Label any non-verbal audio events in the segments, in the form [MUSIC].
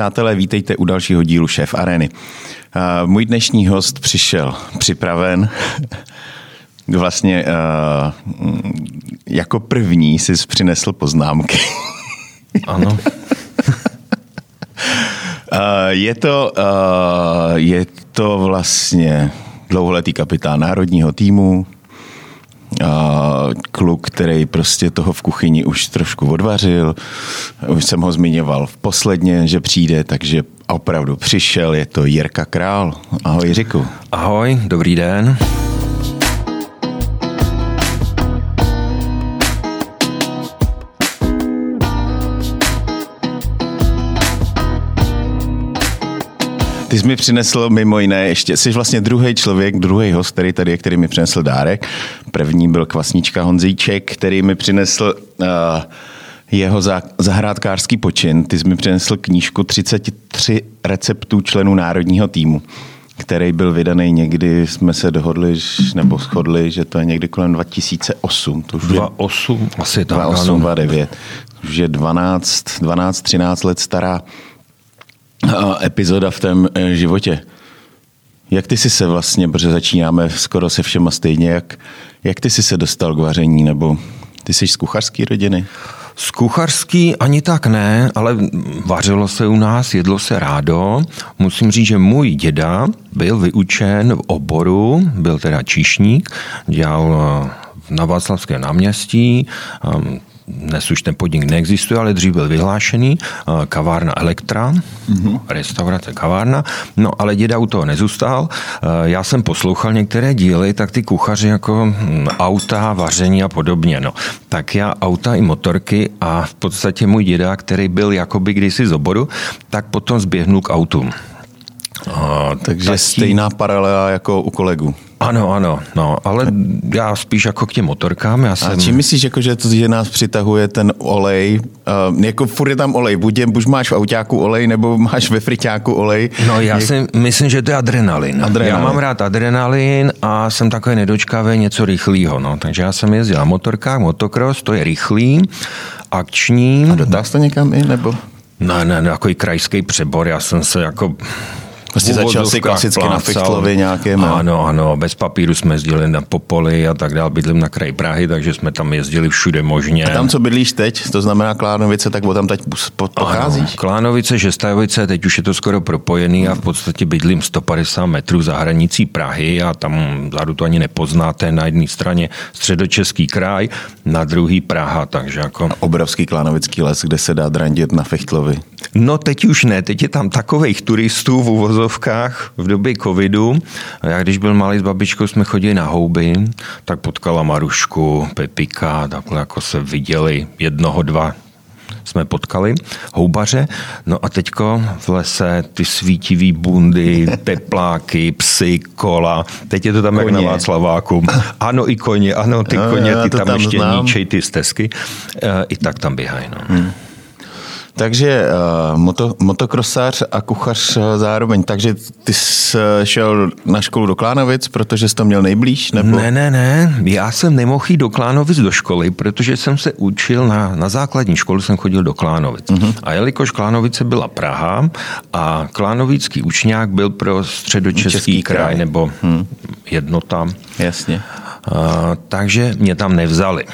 přátelé, vítejte u dalšího dílu Šéf Areny. Uh, můj dnešní host přišel připraven. [LAUGHS] Vlastně uh, jako první si přinesl poznámky. [LAUGHS] Ano. uh, je, to, je to vlastně dlouholetý kapitán národního týmu, kluk, který prostě toho v kuchyni už trošku odvařil. Už jsem ho zmiňoval v posledně, že přijde, takže opravdu přišel, je to Jirka Král. Ahoj Jiřiku. Ahoj, dobrý den. Ty jsi mi přinesl mimo jiné ještě, jsi vlastně druhý člověk, druhý host, který tady je, který mi přinesl dárek. První byl kvasnička Honzíček, který mi přinesl uh, jeho zahrádkářský počin. Ty jsi mi přinesl knížku 33 receptů členů národního týmu který byl vydaný někdy, jsme se dohodli, nebo shodli, že to je někdy kolem 2008. To už 2008, asi tak. 2008, 2009. Už je 12, 12, 13 let stará epizoda v tom eh, životě. Jak ty jsi se vlastně, protože začínáme skoro se všema stejně, jak, jak ty jsi se dostal k vaření, nebo ty jsi z kuchařské rodiny? Z kuchařský ani tak ne, ale vařilo se u nás, jedlo se rádo. Musím říct, že můj děda byl vyučen v oboru, byl teda číšník, dělal eh, na Václavském náměstí, ehm, dnes už ten podnik neexistuje, ale dřív byl vyhlášený, eh, kavárna Elektra, mm-hmm. restaurace kavárna, no ale děda u toho nezůstal. Eh, já jsem poslouchal některé díly, tak ty kuchaři jako hm, auta, vaření a podobně, no. Tak já auta i motorky a v podstatě můj děda, který byl jakoby kdysi z oboru, tak potom zběhnul k autům. A, takže tatí... stejná paralela jako u kolegů. Ano, ano, no, ale já spíš jako k těm motorkám. Já jsem... A čím myslíš, jako, že, to, že nás přitahuje ten olej? Uh, jako furt je tam olej, buď, je, buď máš v autáku olej, nebo máš ve friťáku olej. No já je... si myslím, že to je adrenalin. adrenalin. Já mám rád adrenalin a jsem takový nedočkavý něco rychlého. No. Takže já jsem jezdil na motorkách, motocross, to je rychlý, akční. A dotáhl to někam i, nebo? Ne, ne, ne, jako krajský přebor, já jsem se jako Prostě začal si klasicky plácal. na Fichtlově nějakém. Ano, ano, bez papíru jsme jezdili na Popoli a tak dále. Bydlím na kraji Prahy, takže jsme tam jezdili všude možně. A tam, co bydlíš teď, to znamená Klánovice, tak o tam teď pocházíš? Ano, Klánovice, Žestajovice, teď už je to skoro propojený a v podstatě bydlím 150 metrů za hranicí Prahy a tam vzadu to ani nepoznáte. Na jedné straně středočeský kraj, na druhý Praha, takže jako... A obrovský Klánovický les, kde se dá drandit na Fichtlovi. No teď už ne, teď je tam takových turistů v uvozovkách v době covidu. Já když byl malý s babičkou, jsme chodili na houby, tak potkala Marušku, Pepika, takhle jako se viděli jednoho, dva jsme potkali, houbaře. No a teďko v lese ty svítivý bundy, [LAUGHS] tepláky, psy, kola. Teď je to tam koně. jak na Václaváku. Ano i koně, ano ty no, koně, ty tam, tam ještě znám. ničej ty stezky. E, I tak tam běhají. No. Hmm. Takže uh, moto, motokrosář a kuchař uh, zároveň. Takže ty jsi uh, šel na školu do Klánovic, protože jsi to měl nejblíž? Nebo? Ne, ne, ne. Já jsem nemohl jít do Klánovic do školy, protože jsem se učil na, na základní školu, jsem chodil do Klánovic. Uh-huh. A jelikož Klánovice byla Praha a Klánovický učňák byl pro středočeský Český kraj, kraj nebo hmm. jednota. Jasně. Uh, takže mě tam nevzali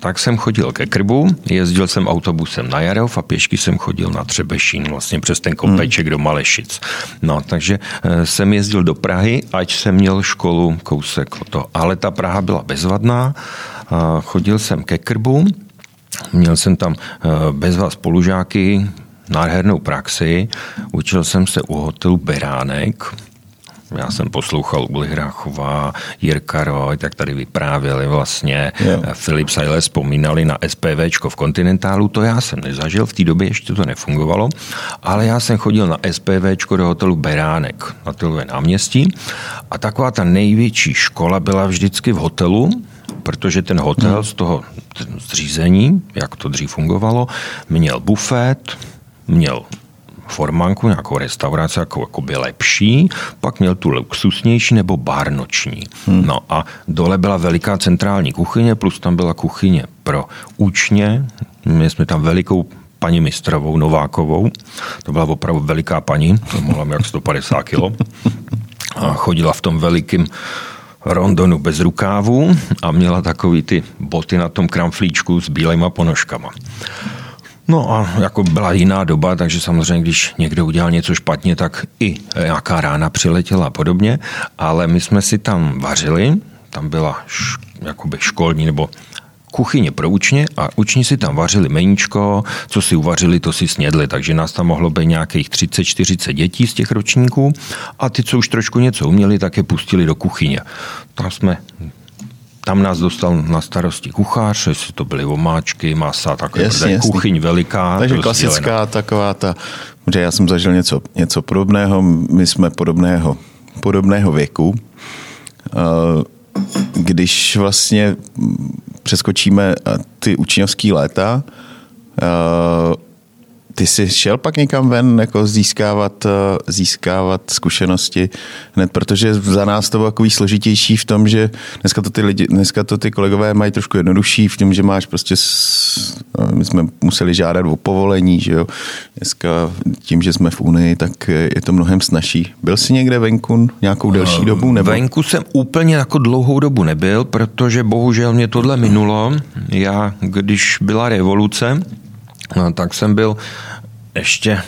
tak jsem chodil ke Krbu, jezdil jsem autobusem na Jarov a pěšky jsem chodil na Třebešín, vlastně přes ten kopeček hmm. do Malešic. No, takže eh, jsem jezdil do Prahy, ať jsem měl školu kousek o to. Ale ta Praha byla bezvadná, chodil jsem ke Krbu, měl jsem tam eh, bezva spolužáky, nádhernou praxi, učil jsem se u hotelu Beránek, já jsem poslouchal Uli Hráchová, Jirka Roy, tak tady vyprávěli vlastně. Yeah. Filip Sajle vzpomínali na SPVčko v Kontinentálu, to já jsem nezažil, v té době ještě to nefungovalo, ale já jsem chodil na SPVčko do hotelu Beránek na Tylové náměstí a taková ta největší škola byla vždycky v hotelu, protože ten hotel z toho zřízení, jak to dřív fungovalo, měl bufet, měl formánku, nějakou restauraci jako, jako by lepší, pak měl tu luxusnější nebo bar noční. Hmm. No a dole byla veliká centrální kuchyně, plus tam byla kuchyně pro učně, měli jsme tam velikou paní mistrovou Novákovou. To byla opravdu veliká paní, to mohla mít jak 150 kilo. A chodila v tom velikým rondonu bez rukávů a měla takový ty boty na tom kramflíčku s bílejma ponožkama. No a jako byla jiná doba, takže samozřejmě, když někdo udělal něco špatně, tak i nějaká rána přiletěla a podobně, ale my jsme si tam vařili, tam byla š, jakoby školní nebo kuchyně pro učně a učni si tam vařili meníčko, co si uvařili, to si snědli, takže nás tam mohlo být nějakých 30-40 dětí z těch ročníků a ty, co už trošku něco uměli, tak je pustili do kuchyně. Tam jsme tam nás dostal na starosti kuchař, jestli to byly omáčky, masa, takové jasně, jasně. kuchyň veliká. Takže klasická taková ta, že já jsem zažil něco, něco podobného, my jsme podobného, podobného věku. Když vlastně přeskočíme ty učňovský léta, ty jsi šel pak někam ven jako získávat, eh, získávat zkušenosti hned, protože za nás to bylo takový složitější v tom, že dneska to ty, lidi, dneska to ty kolegové mají trošku jednodušší v tom, že máš prostě, no, my jsme museli žádat o povolení, že jo. Dneska tím, že jsme v Unii, tak je to mnohem snažší. Byl jsi někde venku nějakou delší dobu? Nebo? Venku jsem úplně jako dlouhou dobu nebyl, protože bohužel mě tohle minulo. Já, když byla revoluce, tak jsem byl ještě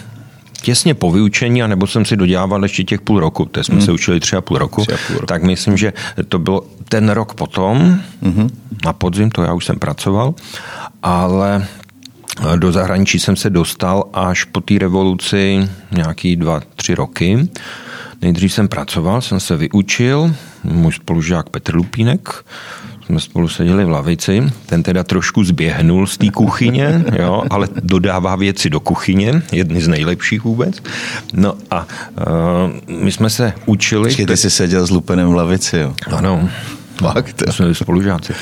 těsně po vyučení, anebo jsem si dodělával ještě těch půl roku, to jsme hmm. se učili tři a půl roku, a půl roku, tak myslím, že to byl ten rok potom, hmm. na podzim, to já už jsem pracoval, ale do zahraničí jsem se dostal až po té revoluci nějaký dva, tři roky. Nejdřív jsem pracoval, jsem se vyučil, můj spolužák Petr Lupínek, jsme spolu seděli v lavici, ten teda trošku zběhnul z té kuchyně, jo, ale dodává věci do kuchyně, jedny z nejlepších vůbec. No a uh, my jsme se učili... Počkej, ty jsi seděl s Lupenem v lavici, jo? Ano. Fakt? To jsme spolužáci.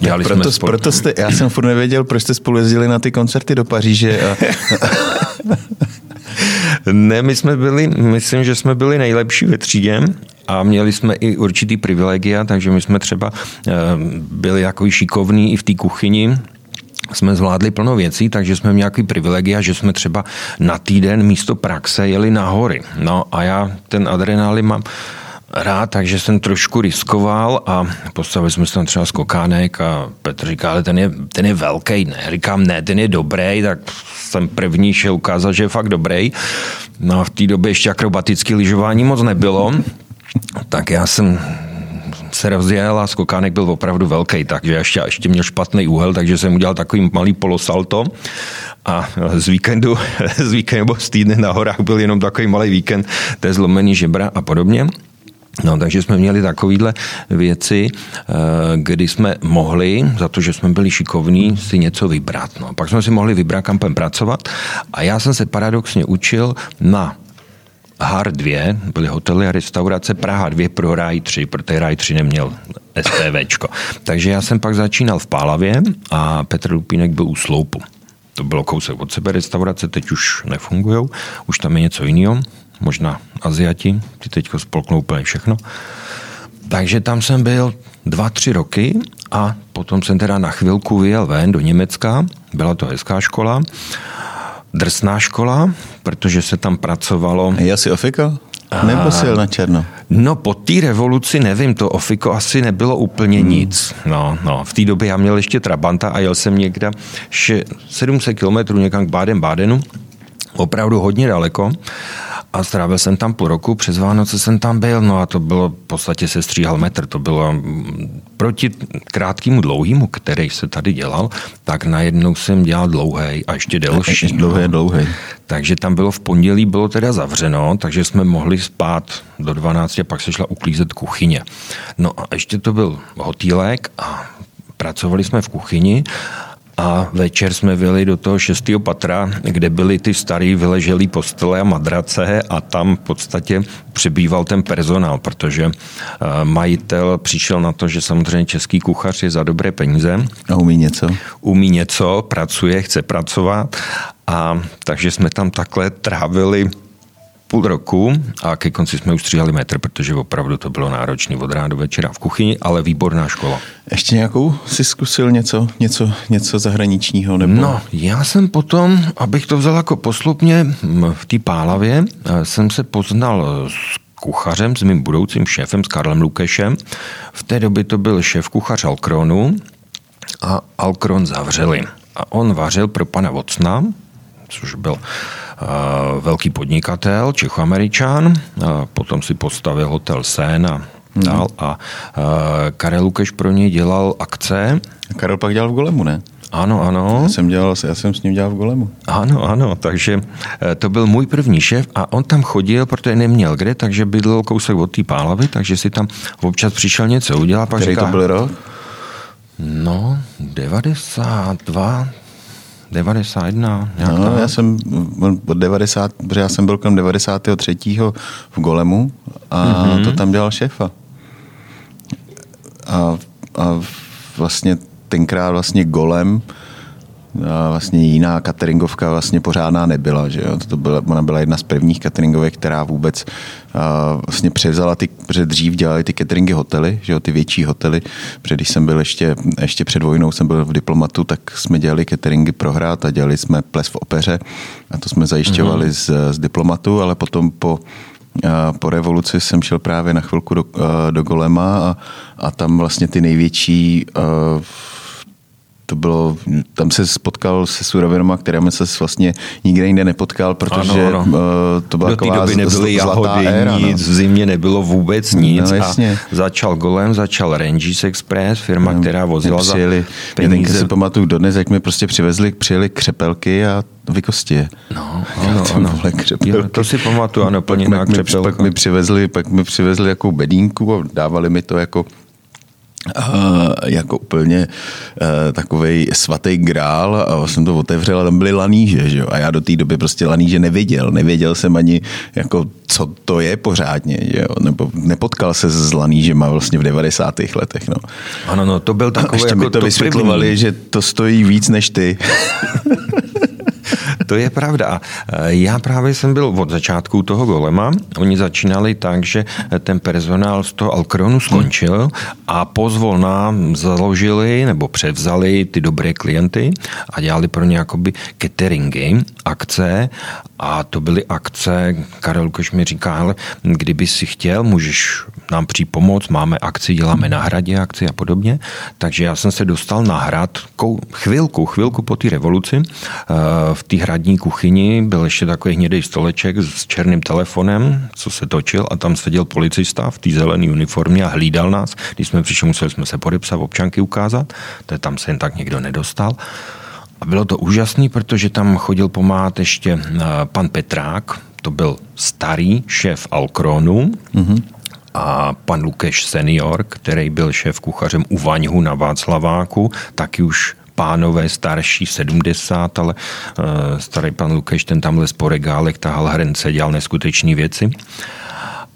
Dělali proto, jsme spolu... proto jste, já jsem furt nevěděl, proč jste spolu jezdili na ty koncerty do Paříže. A... [LAUGHS] ne, my jsme byli, myslím, že jsme byli nejlepší ve třídě a měli jsme i určitý privilegia, takže my jsme třeba eh, byli jako šikovní i v té kuchyni, jsme zvládli plno věcí, takže jsme měli nějaký privilegia, že jsme třeba na týden místo praxe jeli na hory. No a já ten adrenalin mám rád, takže jsem trošku riskoval a postavili jsme se tam třeba skokánek a Petr říká, ale ten je, ten je velký, ne? Říkám, ne, ten je dobrý, tak jsem první šel ukázat, že je fakt dobrý. No a v té době ještě akrobatické lyžování moc nebylo, tak já jsem se rozjel a skokánek byl opravdu velký, takže ještě, ještě měl špatný úhel, takže jsem udělal takový malý polosalto a z víkendu, [LAUGHS] z víkendu z týdne na horách byl jenom takový malý víkend, to je zlomený žebra a podobně. No, takže jsme měli takovéhle věci, eh, kdy jsme mohli, za to, že jsme byli šikovní, si něco vybrat. No, pak jsme si mohli vybrat, kam pracovat a já jsem se paradoxně učil na HAR 2, byly hotely a restaurace, Praha 2 pro Ráj 3, protože Ráj 3 neměl SPVčko. Takže já jsem pak začínal v Pálavě a Petr Lupínek byl u Sloupu. To bylo kousek od sebe restaurace, teď už nefungují, už tam je něco jiného, možná Aziati, ty teď spolknou úplně všechno. Takže tam jsem byl dva, tři roky a potom jsem teda na chvilku vyjel ven do Německa, byla to hezká škola drsná škola, protože se tam pracovalo... Je asi Ofiko? Nebo si na černo? No po té revoluci nevím, to Ofiko asi nebylo úplně hmm. nic. No, no. V té době já měl ještě Trabanta a jel jsem někde 700 kilometrů někam k Báden-Bádenu, opravdu hodně daleko a strávil jsem tam půl roku, přes Vánoce jsem tam byl, no a to bylo, v podstatě se stříhal metr, to bylo mm, proti krátkému dlouhému, který se tady dělal, tak najednou jsem dělal dlouhý a ještě delší. Dlouhý, no. dlouhý. Takže tam bylo v pondělí, bylo teda zavřeno, takže jsme mohli spát do 12 a pak se šla uklízet kuchyně. No a ještě to byl hotýlek a pracovali jsme v kuchyni a večer jsme vyli do toho šestého patra, kde byly ty starý vyleželý postele a madrace a tam v podstatě přibýval ten personál, protože eh, majitel přišel na to, že samozřejmě český kuchař je za dobré peníze. A umí něco. Umí něco, pracuje, chce pracovat a takže jsme tam takhle trávili půl roku a ke konci jsme už stříhali metr, protože opravdu to bylo náročné od rána do večera v kuchyni, ale výborná škola. Ještě nějakou si zkusil něco, něco, něco zahraničního? Nebo... No, já jsem potom, abych to vzal jako poslupně, v té Pálavě eh, jsem se poznal s kuchařem, s mým budoucím šéfem, s Karlem Lukešem. V té době to byl šéf kuchař Alkronu a Alkron zavřeli. A on vařil pro pana Vocna, což byl velký podnikatel, Čechoameričan, uh, potom si postavil hotel Sen a dál. Hmm. A uh, Karel Lukeš pro něj dělal akce. A Karel pak dělal v Golemu, ne? Ano, ano. Já jsem, dělal, já jsem s ním dělal v Golemu. Ano, ano, takže to byl můj první šéf a on tam chodil, protože neměl kde, takže bydlel kousek od té pálavy, takže si tam občas přišel něco udělat. Který říká, to byl rok? No, 92, 91. No, tak. já jsem od 90, protože já jsem byl kolem 93. v Golemu a mm-hmm. to tam dělal šéfa. A, a vlastně tenkrát vlastně Golem a vlastně jiná cateringovka vlastně pořádná nebyla. Že jo? To byla, ona byla jedna z prvních cateringovek, která vůbec vlastně převzala ty, protože dřív dělali ty cateringy hotely, že jo? ty větší hotely. Protože když jsem byl ještě, ještě před vojnou, jsem byl v diplomatu, tak jsme dělali cateringy pro hrad a dělali jsme ples v opeře a to jsme zajišťovali mm-hmm. z, z diplomatu, ale potom po po revoluci jsem šel právě na chvilku do, do Golema a, a tam vlastně ty největší uh, to bylo, tam se spotkal se surovinama, kterými se vlastně nikde jinde nepotkal, protože ano, ano. Eh, to byla Do té doby nebyly jahody, éra, nic, no. v zimě nebylo vůbec no, nic. No, jasně. A začal Golem, začal Rangis Express, firma, no, která vozila přijeli, za peníze. Já si pamatuju dodnes, jak mi prostě přivezli, přijeli křepelky a vykosti je. No, [LAUGHS] ano, ano. Jo, to si pamatuju, ano, plně pak, pak, pak, mi přivezli, pak mi přivezli jako bedínku a dávali mi to jako Uh, jako úplně uh, takovej svatý grál a jsem to otevřel a tam byly laníže, že jo? A já do té doby prostě laníže nevěděl. Nevěděl jsem ani, jako, co to je pořádně, že jo? Nebo nepotkal se s lanížema vlastně v 90. letech, no. Ano, no, to byl takový Ještě jako mi to, to vysvětlovali, první. že to stojí víc než ty. [LAUGHS] To je pravda. Já právě jsem byl od začátku toho golema. Oni začínali tak, že ten personál z toho Alkronu skončil a pozvolna založili nebo převzali ty dobré klienty a dělali pro ně jakoby cateringy, akce a to byly akce, Karel Lukáš mi říká, ale kdyby si chtěl, můžeš nám přijít pomoct, máme akci, děláme na hradě akci a podobně. Takže já jsem se dostal na hrad chvilku, chvilku po té revoluci. Eh, v té hradní kuchyni byl ještě takový hnědý stoleček s černým telefonem, co se točil a tam seděl policista v té zelené uniformě a hlídal nás. Když jsme přišli, museli jsme se podepsat, občanky ukázat, to tam se jen tak někdo nedostal. A bylo to úžasné, protože tam chodil pomáhat ještě eh, pan Petrák, to byl starý šéf Alkronu, mm-hmm a pan Lukeš senior, který byl šéf kuchařem u Vaňhu na Václaváku, taky už pánové starší 70, ale uh, starý pan Lukeš, ten tam les po regálech, tahal hrnce, dělal neskutečné věci.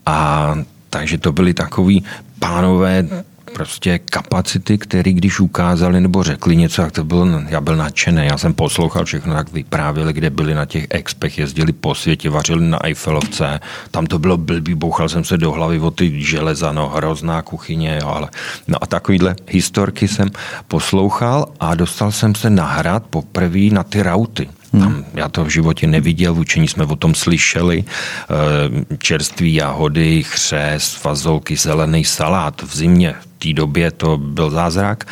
A takže to byli takový pánové prostě kapacity, které když ukázali nebo řekli něco, tak to bylo, já byl nadšený, já jsem poslouchal všechno, jak vyprávěli, kde byli na těch expech, jezdili po světě, vařili na Eiffelovce, tam to bylo blbý, bouchal jsem se do hlavy o ty železa, no hrozná kuchyně, jo, ale no a takovýhle historky jsem poslouchal a dostal jsem se na hrad poprvé na ty rauty. Hmm. Tam já to v životě neviděl, v učení jsme o tom slyšeli. Eh, čerství jahody, chřest, fazolky, zelený salát v zimě. V té době to byl zázrak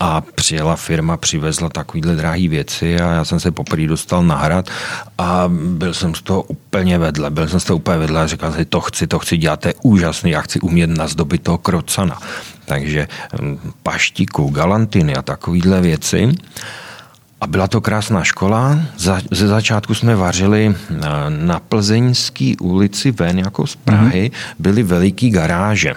a přijela firma, přivezla takovýhle drahé věci a já jsem se poprvé dostal na hrad a byl jsem z toho úplně vedle. Byl jsem z toho úplně vedle a říkal jsem to chci, to chci dělat, to je úžasný, já chci umět nazdobit toho krocana. Takže hm, paštiku, galantiny a takovýhle věci. A byla to krásná škola. Za, ze začátku jsme vařili na, na Plzeňské ulici ven jako z Prahy. Mm-hmm. Byly veliký garáže.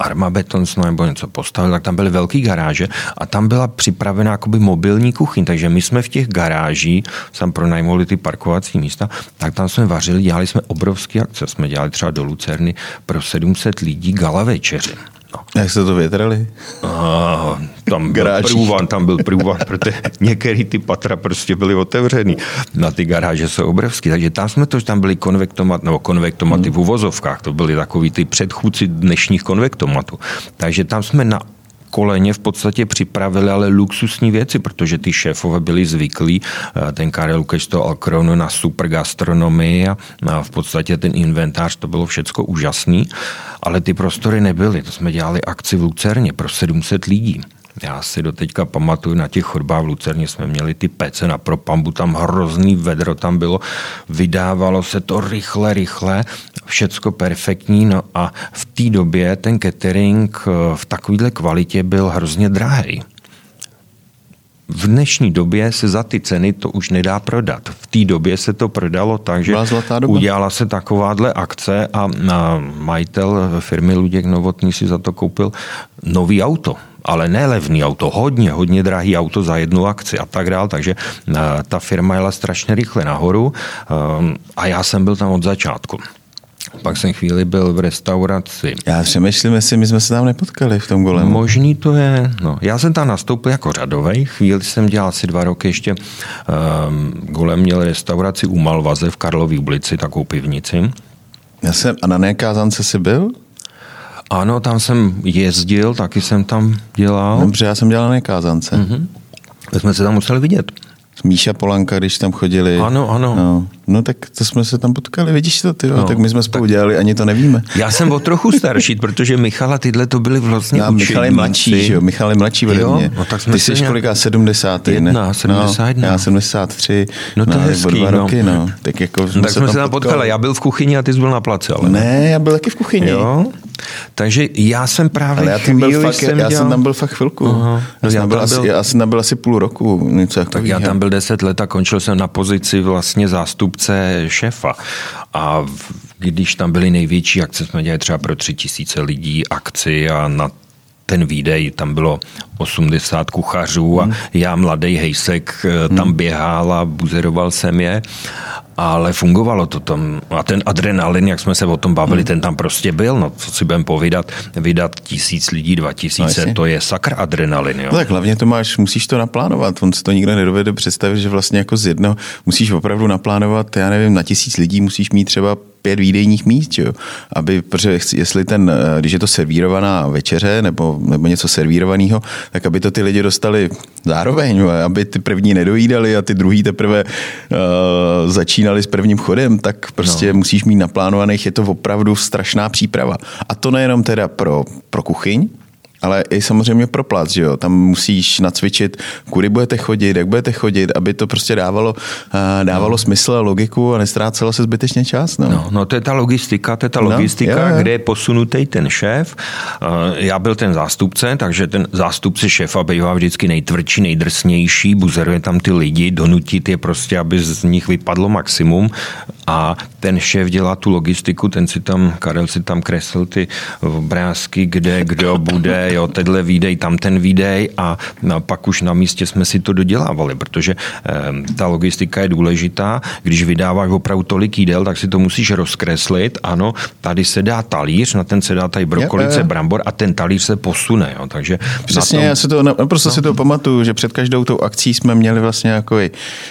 Armabeton nebo něco postavil, tak tam byly velké garáže a tam byla připravena jakoby mobilní kuchyň, takže my jsme v těch garážích, tam pronajmuli ty parkovací místa, tak tam jsme vařili, dělali jsme obrovské akce, jsme dělali třeba do Lucerny pro 700 lidí gala večeře. No. Jak se to větrali? A, tam byl průvan, tam byl průvan, protože [LAUGHS] některé ty patra prostě byly otevřený. Na ty garáže jsou obrovské, takže tam jsme to, tam byly konvektomat, nebo konvektomaty hmm. v uvozovkách, to byly takový ty předchůdci dnešních konvektomatů. Takže tam jsme na koleně v podstatě připravili ale luxusní věci, protože ty šéfové byli zvyklí, eh, ten Karel Lukáš to Alkronu na super gastronomii a v podstatě ten inventář, to bylo všecko úžasný, ale ty prostory nebyly. To jsme dělali akci v Lucerně pro 700 lidí. Já si do teďka pamatuju, na těch chodbách v Lucerně jsme měli ty pece na propambu, tam hrozný vedro tam bylo, vydávalo se to rychle, rychle, všecko perfektní, no a v té době ten catering eh, v takovéhle kvalitě byl hrozně drahý. V dnešní době se za ty ceny to už nedá prodat. V té době se to prodalo tak, že udělala se takováhle akce a majitel firmy Luděk Novotný si za to koupil nový auto ale ne levný auto, hodně, hodně drahý auto za jednu akci a tak dál, takže eh, ta firma jela strašně rychle nahoru eh, a já jsem byl tam od začátku. Pak jsem chvíli byl v restauraci. Já přemýšlím, jestli my jsme se tam nepotkali v tom golemu. Možný to je. No, já jsem tam nastoupil jako řadový. Chvíli jsem dělal asi dva roky ještě. Um, golem měl restauraci u Malvaze v Karlově ulici, takovou pivnici. Já jsem, a na nekázance jsi byl? Ano, tam jsem jezdil, taky jsem tam dělal. Dobře, já jsem dělal na nekázance. Mm-hmm. jsme se tam museli vidět. Míša Polanka, když tam chodili. Ano, ano. No, no tak to jsme se tam potkali, vidíš to, ty, no, tak my jsme spolu tak... dělali, ani to nevíme. Já jsem o trochu starší, [LAUGHS] protože Michala tyhle to byly vlastně Já, Michal je mladší, že jo, Michal je mladší ode mě. No, tak jsme Ty jsi nějak... kolika, 70, jedna, ne? 71. No, já 73, no, to no, hezký, dva no. roky, no. Tak, jako jsme tak jsme se tam potkali. potkali. Já byl v kuchyni a ty jsi byl na place, ale ne. Ne, já byl taky v kuchyni. Jo? Takže já jsem právě Ale já, tam byl fakt, jsem já dělal... jsem tam byl fakt chvilku. Uh-huh. Já, jsem já, byl asi, byl... já jsem tam byl asi půl roku. Něco tak já tam byl deset let a končil jsem na pozici vlastně zástupce šéfa. A když tam byly největší akce, jsme dělali třeba pro tři tisíce lidí akci a na ten výdej, tam bylo 80 kuchařů a hmm. já, mladý hejsek, tam hmm. běhal a buzeroval jsem je ale fungovalo to tam. A ten adrenalin, jak jsme se o tom bavili, hmm. ten tam prostě byl. No, co si budeme povídat, vydat tisíc lidí, dva tisíce, no, to je sakr adrenalin. Jo? No, tak hlavně to máš, musíš to naplánovat. On se to nikdo nedovede představit, že vlastně jako z jednoho musíš opravdu naplánovat, já nevím, na tisíc lidí musíš mít třeba pět výdejních míst, jo? aby, protože jestli ten, eh, když je to servírovaná večeře nebo, nebo něco servírovaného, tak aby to ty lidi dostali zároveň, jo? aby ty první nedojídali a ty druhý teprve uh, začínali s prvním chodem, tak prostě no. musíš mít naplánovaných, je to opravdu strašná příprava. A to nejenom teda pro, pro kuchyň, ale i samozřejmě pro plac, že jo? Tam musíš nacvičit, kudy budete chodit, jak budete chodit, aby to prostě dávalo, uh, dávalo no. smysl a logiku a nestrácelo se zbytečně čas. No. No, no to je ta logistika, to je ta no, logistika, no, kde je posunutý ten šéf. Uh, já byl ten zástupce, takže ten zástupce šéfa bývá vždycky nejtvrdší, nejdrsnější, buzeruje tam ty lidi, donutit je prostě, aby z nich vypadlo maximum a ten šéf dělá tu logistiku, ten si tam, Karel si tam kreslil ty obrázky, kde kdo bude, jo, tenhle výdej, tam ten výdej a pak už na místě jsme si to dodělávali, protože eh, ta logistika je důležitá. Když vydáváš opravdu tolik jídel, tak si to musíš rozkreslit. Ano, tady se dá talíř, na ten se dá tady brokolice, brambor a ten talíř se posune. Jo, takže Přesně, tom... já si to, naprosto no. si to pamatuju, že před každou tou akcí jsme měli vlastně jako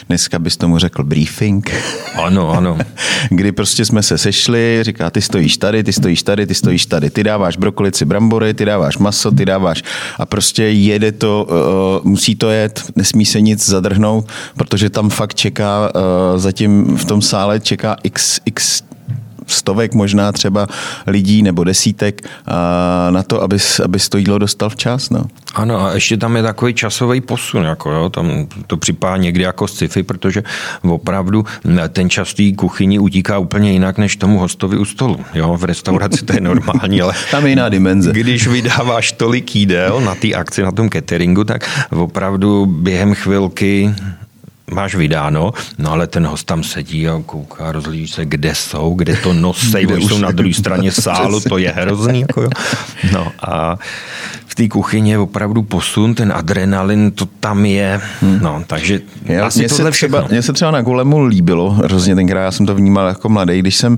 dneska bys tomu řekl briefing. Ano, ano. [LAUGHS] Kdy prostě jsme se sešli, říká, ty stojíš tady, ty stojíš tady, ty stojíš tady, ty dáváš brokolici, brambory, ty dáváš maso, ty dáváš. A prostě jede to, uh, musí to jet, nesmí se nic zadrhnout, protože tam fakt čeká, uh, zatím v tom sále čeká x, x stovek možná třeba lidí nebo desítek na to, aby, aby to jídlo dostal včas. No. Ano a ještě tam je takový časový posun, jako jo, tam to připadá někdy jako sci-fi, protože opravdu ten čas té kuchyni utíká úplně jinak než tomu hostovi u stolu. Jo, v restauraci to je normální, ale [LAUGHS] tam je jiná dimenze. Když vydáváš tolik jídel na té akci, na tom cateringu, tak opravdu během chvilky máš vydáno, no ale ten host tam sedí a kouká, rozlíží se, kde jsou, kde to nosej, kde jsou na druhé straně [LAUGHS] sálu, to je hrozný. Jako jo. No a v té kuchyni je opravdu posun, ten adrenalin, to tam je, hmm. no, takže já, asi mě tohle se třeba, Mně se třeba na Golemu líbilo hrozně tenkrát, já jsem to vnímal jako mladý, když jsem uh,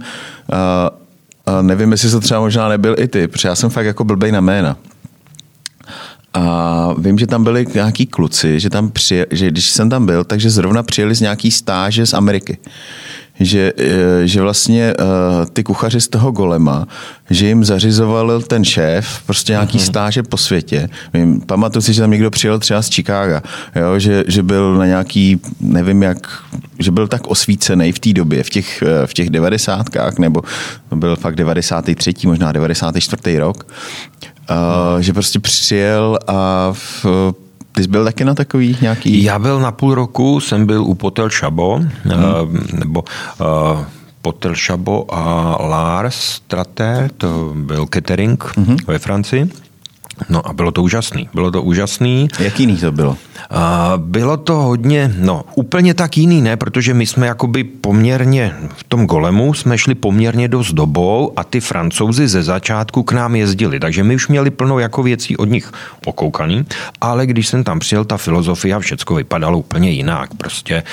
a nevím, jestli to třeba možná nebyl i ty, protože já jsem fakt jako blbej na jména. A vím, že tam byli nějaký kluci, že, tam přije, že když jsem tam byl, takže zrovna přijeli z nějaký stáže z Ameriky. Že, eh, že vlastně uh, ty kuchaři z toho golema, že jim zařizoval ten šéf prostě nějaký uh-huh. stáže po světě. Vím, pamatuju si, že tam někdo přijel třeba z Chicaga, jo, že, že byl na nějaký, nevím jak, že byl tak osvícený v té době, v těch, eh, v těch devadesátkách, nebo byl fakt 93. možná 94. rok, Uh, že prostě přijel a v, ty jsi byl taky na takový nějaký? Já byl na půl roku, jsem byl u Potel Šabo, hmm. uh, nebo uh, Potel Šabo a Lars Trater, to byl catering hmm. ve Francii. No a bylo to úžasný. Bylo to úžasný. Jak jiný to bylo? A bylo to hodně, no úplně tak jiný ne, protože my jsme jakoby poměrně v tom golemu jsme šli poměrně dost dobou a ty francouzi ze začátku k nám jezdili, takže my už měli plno jako věcí od nich okoukaný, ale když jsem tam přijel, ta filozofie a všecko vypadalo úplně jinak. Prostě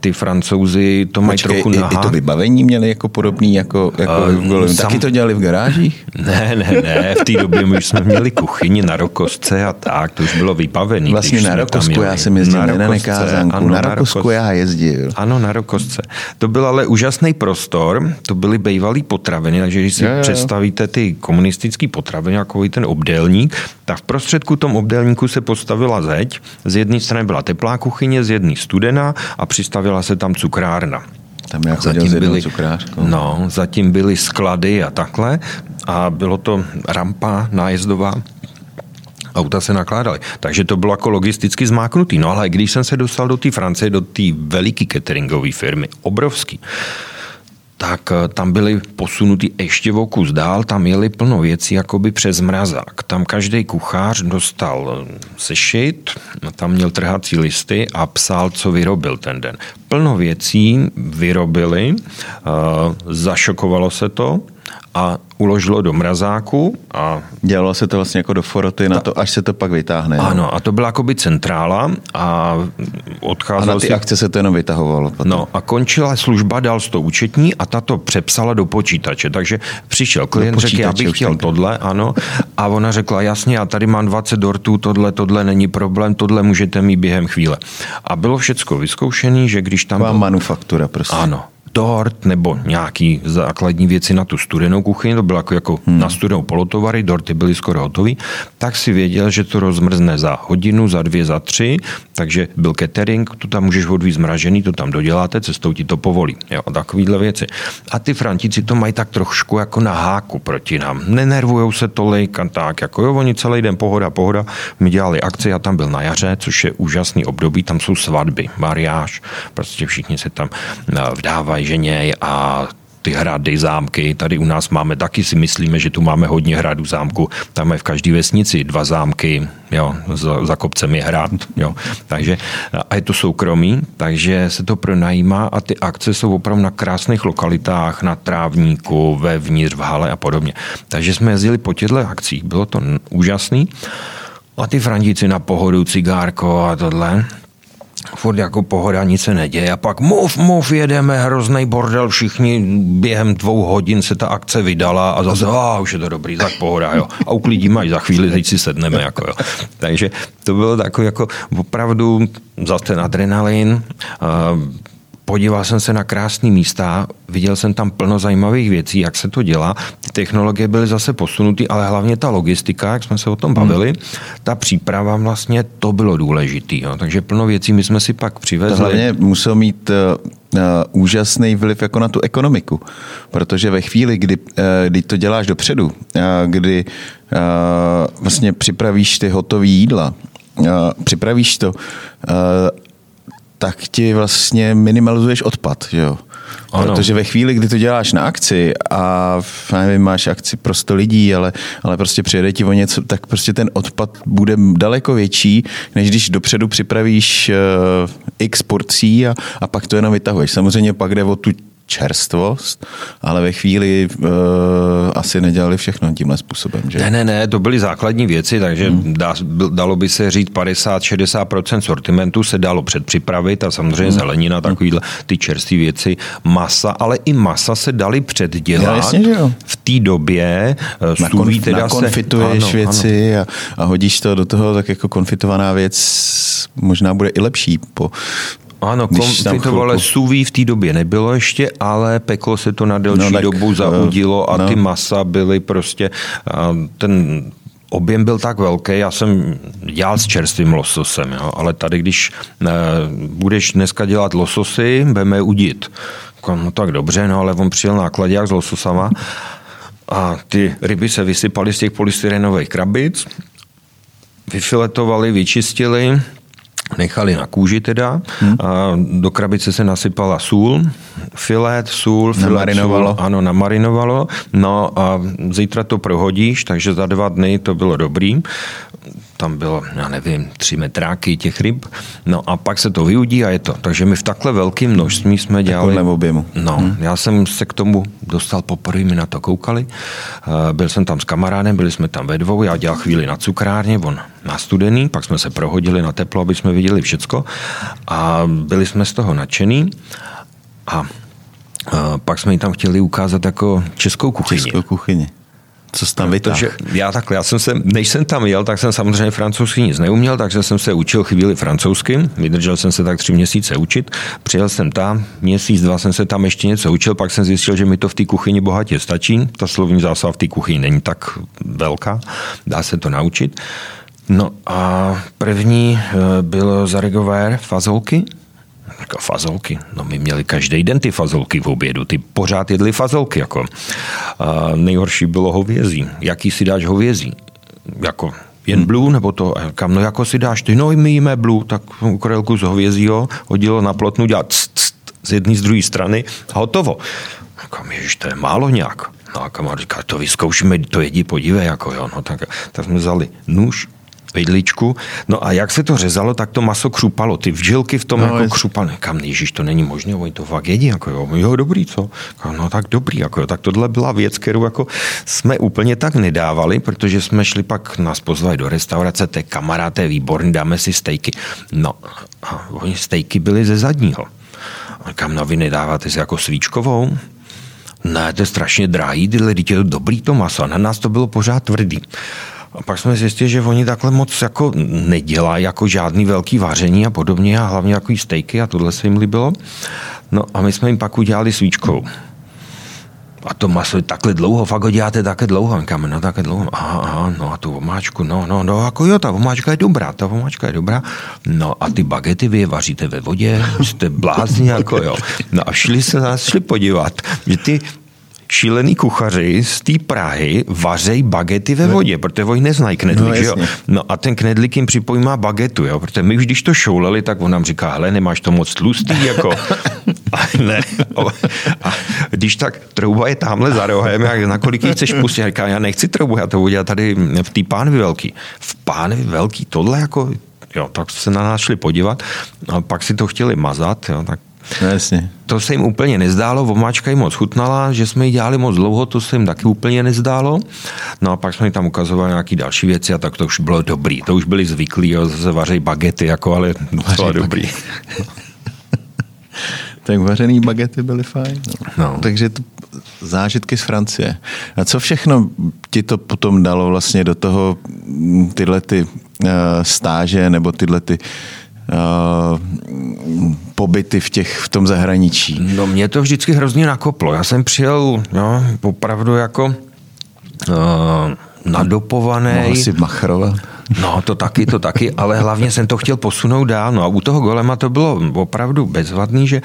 ty francouzi to mají trochu i, i to vybavení měli jako podobný jako, jako uh, v golemu. Sam... Taky to dělali v garážích? Ne, ne, ne, v té době my už jsme měli kuchyni na rokosce a tak, to už bylo vybavený. Vlastně na Rokosku já jsem jezdil, na ne na nekázanku, ano, na Rokosku já jezdil. Ano, na Rokosce. To byl ale úžasný prostor, to byly bývalý potraviny, takže když si jo, jo. představíte ty komunistické potraviny, jako ten obdélník, tak v prostředku tom obdélníku se postavila zeď, z jedné strany byla teplá kuchyně, z jedné studená a přistavila se tam cukrárna. Tam já zatím byly, no, zatím byly sklady a takhle a bylo to rampa nájezdová auta se nakládaly. Takže to bylo jako logisticky zmáknutý. No ale když jsem se dostal do té Francie, do té veliké cateringové firmy, obrovský, tak eh, tam byly posunutý ještě v kus dál, tam jeli plno věcí jakoby přes mrazák. Tam každý kuchář dostal eh, sešit, tam měl trhací listy a psal, co vyrobil ten den. Plno věcí vyrobili, eh, zašokovalo se to, a uložilo do mrazáku. A Dělalo se to vlastně jako do foroty na to, až se to pak vytáhne. Ano, a to byla jakoby centrála a odcházelo A na ty si... akce se to jenom vytahovalo. Potom. No a končila služba, dal to účetní a ta to přepsala do počítače. Takže přišel klient, řekl, já bych chtěl tohle, ano. A ona řekla, jasně, já tady mám 20 dortů, tohle, tohle není problém, tohle můžete mít během chvíle. A bylo všecko vyzkoušené, že když tam... Byla byl... manufaktura prostě. Ano, dort nebo nějaký základní věci na tu studenou kuchyni, to bylo jako, jako hmm. na studenou polotovary, dorty byly skoro hotový, tak si věděl, že to rozmrzne za hodinu, za dvě, za tři, takže byl catering, to tam můžeš odvíjet zmražený, to tam doděláte, cestou ti to povolí. Jo, takovýhle věci. A ty Frantíci to mají tak trošku jako na háku proti nám. Nenervujou se tolik a tak, jako jo, oni celý den pohoda, pohoda. My dělali akci, já tam byl na jaře, což je úžasný období, tam jsou svatby, mariáž, prostě všichni se tam eh, vdávají, ženě a ty hrady, zámky. Tady u nás máme taky si myslíme, že tu máme hodně hradů, zámku. Tam je v každé vesnici dva zámky, jo, za, za kopcem je hrad, jo. Takže, a je to soukromí, takže se to pronajímá a ty akce jsou opravdu na krásných lokalitách, na trávníku, vevnitř, v hale a podobně. Takže jsme jezdili po těchto akcích, bylo to úžasný. A ty Frantíci na pohodu, cigárko a tohle furt jako pohoda, nic se neděje a pak mov, mov, jedeme, hrozný bordel, všichni během dvou hodin se ta akce vydala a zase, a už je to dobrý, tak pohoda, jo. A uklidíme až za chvíli, teď si sedneme, jako jo. Takže to bylo takové jako opravdu zase ten adrenalin, podíval jsem se na krásné místa, viděl jsem tam plno zajímavých věcí, jak se to dělá. Ty technologie byly zase posunuty, ale hlavně ta logistika, jak jsme se o tom bavili, hmm. ta příprava vlastně, to bylo důležitý. Jo. Takže plno věcí my jsme si pak přivezli. To hlavně musel mít uh, uh, úžasný vliv jako na tu ekonomiku, protože ve chvíli, kdy, uh, kdy to děláš dopředu, uh, kdy uh, vlastně připravíš ty hotové jídla, uh, připravíš to, uh, tak ti vlastně minimalizuješ odpad, jo. Ano. Protože ve chvíli, kdy to děláš na akci a nevím, máš akci pro 100 lidí, ale, ale prostě přijede ti o něco, tak prostě ten odpad bude daleko větší, než když dopředu připravíš uh, x porcí a, a pak to jenom vytahuješ. Samozřejmě pak jde o tu čerstvost, ale ve chvíli uh, asi nedělali všechno tímhle způsobem. Že? Ne, ne, ne, to byly základní věci, takže hmm. dá, dalo by se říct 50-60% sortimentu se dalo předpřipravit a samozřejmě hmm. zelenina, takovýhle ty čerstvé věci, masa, ale i masa se dali předdělat. Já, jasně, že jo. V té době uh, Nakon, teda nakonfituješ se, ano, věci ano. A, a hodíš to do toho, tak jako konfitovaná věc možná bude i lepší po ano, konfitovale suví v té době nebylo ještě, ale peklo se to na delší no, tak, dobu, zaudilo a no. ty masa byly prostě, ten objem byl tak velký, já jsem dělal s čerstvým lososem, jo, ale tady, když ne, budeš dneska dělat lososy, budeme udit. No tak dobře, no ale on přijel nákladák s lososama a ty ryby se vysypaly z těch polystyrenových krabic, vyfiletovali, vyčistili, nechali na kůži teda. Hmm. A do krabice se nasypala sůl, filet, sůl, filet, namarinovalo. Sůl, ano, namarinovalo. No a zítra to prohodíš, takže za dva dny to bylo dobrý tam bylo, já nevím, tři metráky těch ryb, no a pak se to vyudí a je to. Takže my v takhle velkém množství jsme dělali... Takovém objemu. No, hmm. já jsem se k tomu dostal poprvé, mi na to koukali. Eh, byl jsem tam s kamarádem, byli jsme tam ve dvou, já dělal chvíli na cukrárně, on na studený, pak jsme se prohodili na teplo, aby jsme viděli všecko a byli jsme z toho nadšený a eh, pak jsme jim tam chtěli ukázat jako českou kuchyni. Českou kuchyni. Co jsi tam vytáhl? Já takhle, já jsem se, než jsem tam jel, tak jsem samozřejmě francouzsky nic neuměl, takže jsem se učil chvíli francouzsky, vydržel jsem se tak tři měsíce učit, přijel jsem tam, měsíc, dva jsem se tam ještě něco učil, pak jsem zjistil, že mi to v té kuchyni bohatě stačí, ta slovní zásada v té kuchyni není tak velká, dá se to naučit. No a první eh, bylo Zaregover fazolky, jako fazolky. No my měli každý den ty fazolky v obědu. Ty pořád jedli fazolky. Jako. A nejhorší bylo hovězí. Jaký si dáš hovězí? Jako jen hmm. blue, nebo to, kam, no jako si dáš ty, no my jíme blue, tak ukrelku z hovězího hodilo na plotnu, dělat z jedné z druhé strany a hotovo. Kam, ježiš, to je málo nějak. No a kamarád říká, to vyzkoušíme, to jedí, podívej, jako jo. No tak, tak jsme vzali nůž, vidličku. No a jak se to řezalo, tak to maso křupalo. Ty vžilky v tom no, jako jest... křupaly. Kam ježíš, to není možné, oni to fakt jedí. Jako jo. jo, dobrý, co? No tak dobrý, jako jo. Tak tohle byla věc, kterou jako jsme úplně tak nedávali, protože jsme šli pak, nás pozvali do restaurace, je kamarád, je výborný, dáme si stejky. No, a oni stejky byly ze zadního. A kam no vy nedáváte si jako svíčkovou? Ne, to je strašně drahý, tyhle dítě dobrý to maso. A na nás to bylo pořád tvrdý. A pak jsme zjistili, že oni takhle moc jako nedělají jako žádný velký vaření a podobně a hlavně jako stejky a tohle se jim líbilo. No a my jsme jim pak udělali svíčkou. A to maso je takhle dlouho, fakt ho děláte také dlouho. Říkáme, no také dlouho. Aha, aha, no a tu omáčku, no, no, no, jako jo, ta omáčka je dobrá, ta omáčka je dobrá. No a ty bagety vy je vaříte ve vodě, jste blázni, jako jo. No a šli se nás šli podívat, že ty šílený kuchaři z té Prahy vařej bagety ve vodě, protože oni neznají knedlík, no, jo? No a ten knedlík jim připojímá bagetu, jo? Protože my už když to šouleli, tak on nám říká, hele, nemáš to moc tlustý, jako. [LAUGHS] A ne. A když tak trouba je tamhle za rohem, jak na kolik chceš pustit, říká, já nechci troubu, já to udělat tady v té pánvi velký. V pánvi velký, tohle jako, jo, tak se na nás šli podívat a pak si to chtěli mazat, jo, tak No, jasně. To se jim úplně nezdálo, vomáčka jim moc chutnala, že jsme ji dělali moc dlouho, to se jim taky úplně nezdálo. No a pak jsme jim tam ukazovali nějaké další věci a tak to už bylo dobrý. To už byli zvyklí, jo, zase vařej bagety, jako, ale docela dobrý. [LAUGHS] tak vařený bagety byly fajn. No. No. Takže to zážitky z Francie. A co všechno ti to potom dalo vlastně do toho tyhle ty uh, stáže nebo tyhle ty pobyty v, těch, v tom zahraničí? No mě to vždycky hrozně nakoplo. Já jsem přijel no, opravdu jako uh, nadopovaný. Mohl si machrovat. No, to taky, to taky, ale hlavně jsem to chtěl posunout dál. No a u toho golema to bylo opravdu bezvadný, že e,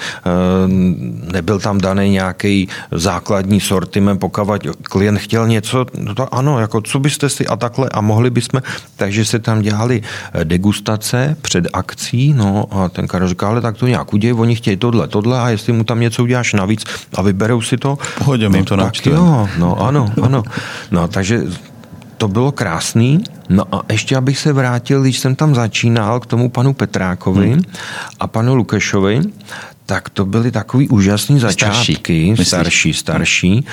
nebyl tam daný nějaký základní sortiment, pokud klient chtěl něco, no to ano, jako co byste si a takhle a mohli bychom, takže se tam dělali eh, degustace před akcí, no a ten Karel říká, ale tak to nějak uděj, oni chtějí tohle, tohle a jestli mu tam něco uděláš navíc a vyberou si to. Pohodě, no, jim to tak, jo, no ano, ano. No, takže to bylo krásný. No a ještě abych se vrátil, když jsem tam začínal k tomu panu Petrákovi hmm. a panu Lukešovi, tak to byly takový úžasný začátky, starší, starší. starší.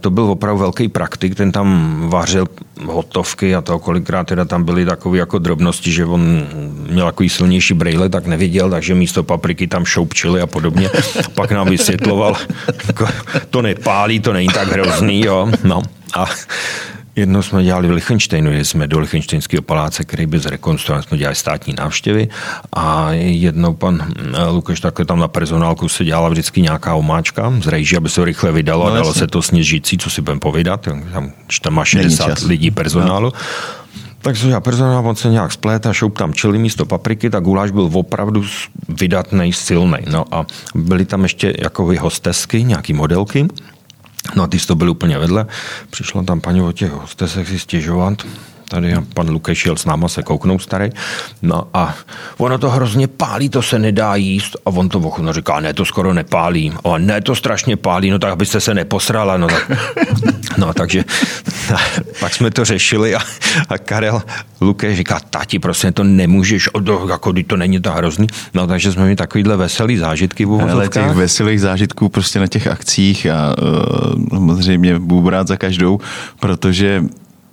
To byl opravdu velký praktik, ten tam vařil hotovky a to kolikrát teda tam byly takové jako drobnosti, že on měl takový silnější brejle, tak neviděl, takže místo papriky tam šoupčili a podobně. [LAUGHS] Pak nám vysvětloval, jako, to nepálí, to není tak hrozný, jo. No. A Jedno jsme dělali v Lichtensteinu, jsme do Lichtensteinského paláce, který byl zrekonstruován, jsme dělali státní návštěvy a jednou pan eh, Lukáš takhle tam na personálku se dělala vždycky nějaká omáčka z rejži, aby se rychle vydalo no, a dalo jasně. se to sněžící, co si budeme povídat, tam, tam má 60 lidí personálu. No. Tak se já personál, on se nějak splet a šoup tam čili místo papriky, tak guláš byl opravdu vydatný, silný. No a byly tam ještě jako hostesky, nějaký modelky, No a ty to byly úplně vedle. Přišla tam paní o těch hostesech si stěžovat. Tady pan Lukeš šel s náma se kouknout starý. No a ono to hrozně pálí, to se nedá jíst. A on to ochutnal, říká, ne, to skoro nepálí. A ne, to strašně pálí, no tak abyste se neposrala. No, tak, no takže [LAUGHS] pak jsme to řešili a, a Karel Luke říká, tati, prostě to nemůžeš, jako to není to hrozný. No takže jsme měli takovýhle veselý zážitky v Ale těch veselých zážitků prostě na těch akcích a uh, samozřejmě budu rád za každou, protože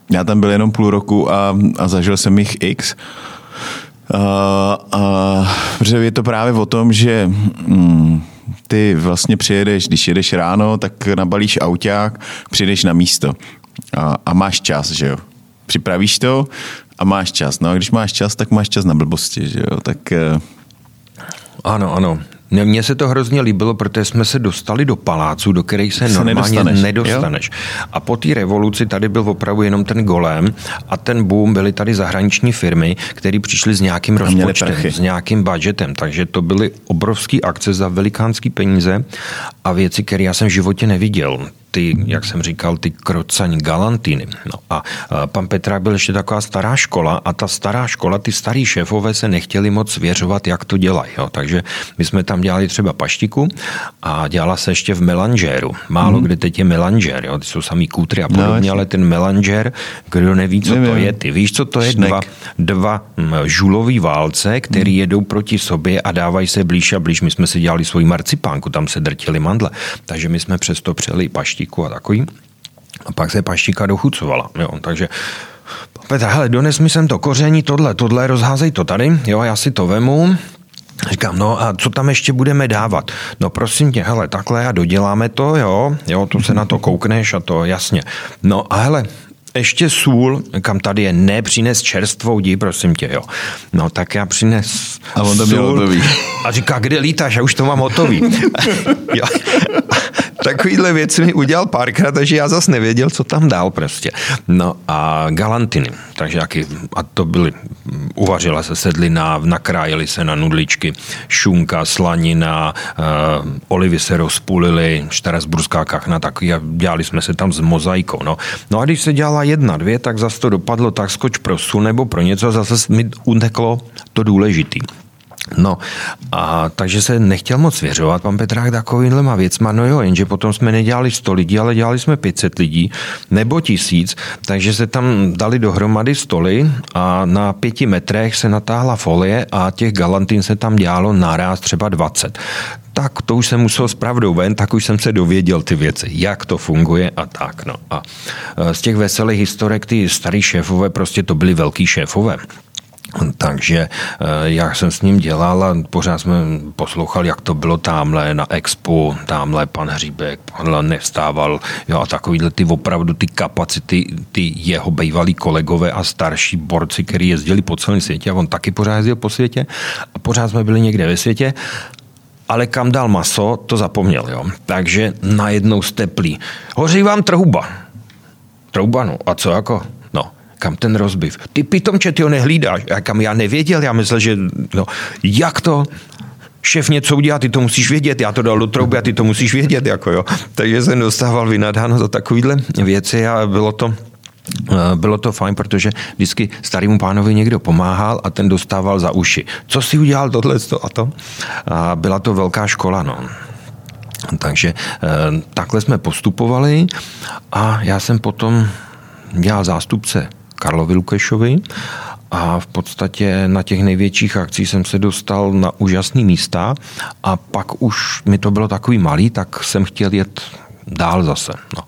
já tam byl jenom půl roku a, a zažil jsem jich x. Uh, uh, protože je to právě o tom, že mm, ty vlastně přijedeš, když jedeš ráno, tak nabalíš auták, přijedeš na místo a, a máš čas, že jo. Připravíš to a máš čas. No a když máš čas, tak máš čas na blbosti, že jo. Tak... Uh... Ano, ano. Mně se to hrozně líbilo, protože jsme se dostali do palácu, do kterých se, se normálně nedostaneš. nedostaneš. A po té revoluci tady byl opravdu jenom ten golem a ten boom byly tady zahraniční firmy, které přišly s nějakým rozpočtem, s nějakým budgetem. Takže to byly obrovské akce za velikánské peníze a věci, které já jsem v životě neviděl ty, jak jsem říkal, ty krocaň galantiny. No a pan Petra byl ještě taková stará škola a ta stará škola, ty starý šéfové se nechtěli moc svěřovat, jak to dělají. Jo. Takže my jsme tam dělali třeba paštiku a dělala se ještě v melanžéru. Málo mm. kde teď je melanžér, jo. ty jsou samý kůtry a podobně, no, ale ten melanžér, kdo neví, co Nevím. to je, ty víš, co to je? Dva, dva žulový válce, který mm. jedou proti sobě a dávají se blíž a blíž. My jsme si dělali svoji marcipánku, tam se drtili mandle. Takže my jsme přesto přeli paštiku paštiku a takový. A pak se paštika dochucovala. Jo, takže Petr, hele, dones mi sem to koření, tohle, tohle, rozházej to tady, jo, já si to vemu, Říkám, no a co tam ještě budeme dávat? No prosím tě, hele, takhle a doděláme to, jo, jo, to se na to koukneš a to, jasně. No a hele, ještě sůl, kam tady je, ne, přines čerstvou, dí, prosím tě, jo. No tak já přines A on to měl hotový. A říká, kde lítáš, já už to mám hotový. [LAUGHS] jo takovýhle věci mi udělal párkrát, takže já zase nevěděl, co tam dál prostě. No a galantiny, takže jaký, a to byly, uvařila se sedlina, nakrájeli se na nudličky, šunka, slanina, uh, olivy se rozpulily, štrasburská kachna, tak dělali jsme se tam s mozaikou. No. no a když se dělala jedna, dvě, tak zase to dopadlo tak skoč pro su nebo pro něco, zase mi uteklo to důležitý. No, a takže se nechtěl moc svěřovat pan Petrák takovýmhle věcma, no jo, jenže potom jsme nedělali 100 lidí, ale dělali jsme 500 lidí, nebo tisíc, takže se tam dali dohromady stoly a na pěti metrech se natáhla folie a těch galantin se tam dělalo naraz třeba 20 tak to už jsem musel zpravdou ven, tak už jsem se dověděl ty věci, jak to funguje a tak. No. A e, z těch veselých historek ty starý šéfové prostě to byli velký šéfové. Takže eh, já jsem s ním dělal a pořád jsme poslouchali, jak to bylo tamhle na Expo, tamhle pan Hříbek, pan nevstával, jo, a takovýhle ty opravdu ty kapacity, ty jeho bývalí kolegové a starší borci, kteří jezdili po celém světě a on taky pořád jezdil po světě a pořád jsme byli někde ve světě ale kam dal maso, to zapomněl. Jo. Takže najednou steplí. Hoří vám trouba. Trouba, no. A co jako? Kam ten rozbiv. Ty pitomče, ty ho nehlídáš. A kam já nevěděl, já myslel, že no, jak to, šéf něco udělá, ty to musíš vědět, já to dal do trouby a ty to musíš vědět, jako jo. Takže jsem dostával vynadáno za takovýhle věci a bylo to, eh, bylo to fajn, protože vždycky starému pánovi někdo pomáhal a ten dostával za uši. Co si udělal tohle a to? A byla to velká škola, no. Takže eh, takhle jsme postupovali a já jsem potom dělal zástupce Karlovi Lukešovi a v podstatě na těch největších akcích jsem se dostal na úžasný místa a pak už mi to bylo takový malý, tak jsem chtěl jet dál zase. No.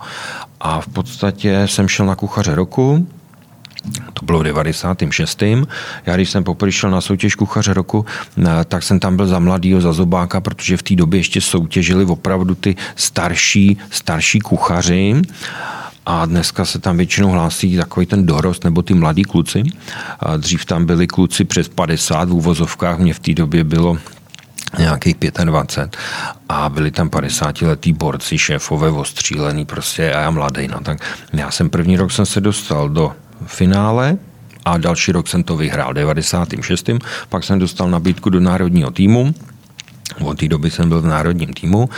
A v podstatě jsem šel na kuchaře roku, to bylo v 96. Já když jsem poprvé šel na soutěž kuchaře roku, eh, tak jsem tam byl za mladýho, za zobáka, protože v té době ještě soutěžili opravdu ty starší, starší kuchaři a dneska se tam většinou hlásí takový ten dorost nebo ty mladí kluci. A dřív tam byli kluci přes 50 v úvozovkách, mě v té době bylo nějakých 25 a byli tam 50 letý borci, šéfové ostřílený prostě a já mladý. No, tak já jsem první rok jsem se dostal do finále a další rok jsem to vyhrál 96. Pak jsem dostal nabídku do národního týmu. Od té doby jsem byl v národním týmu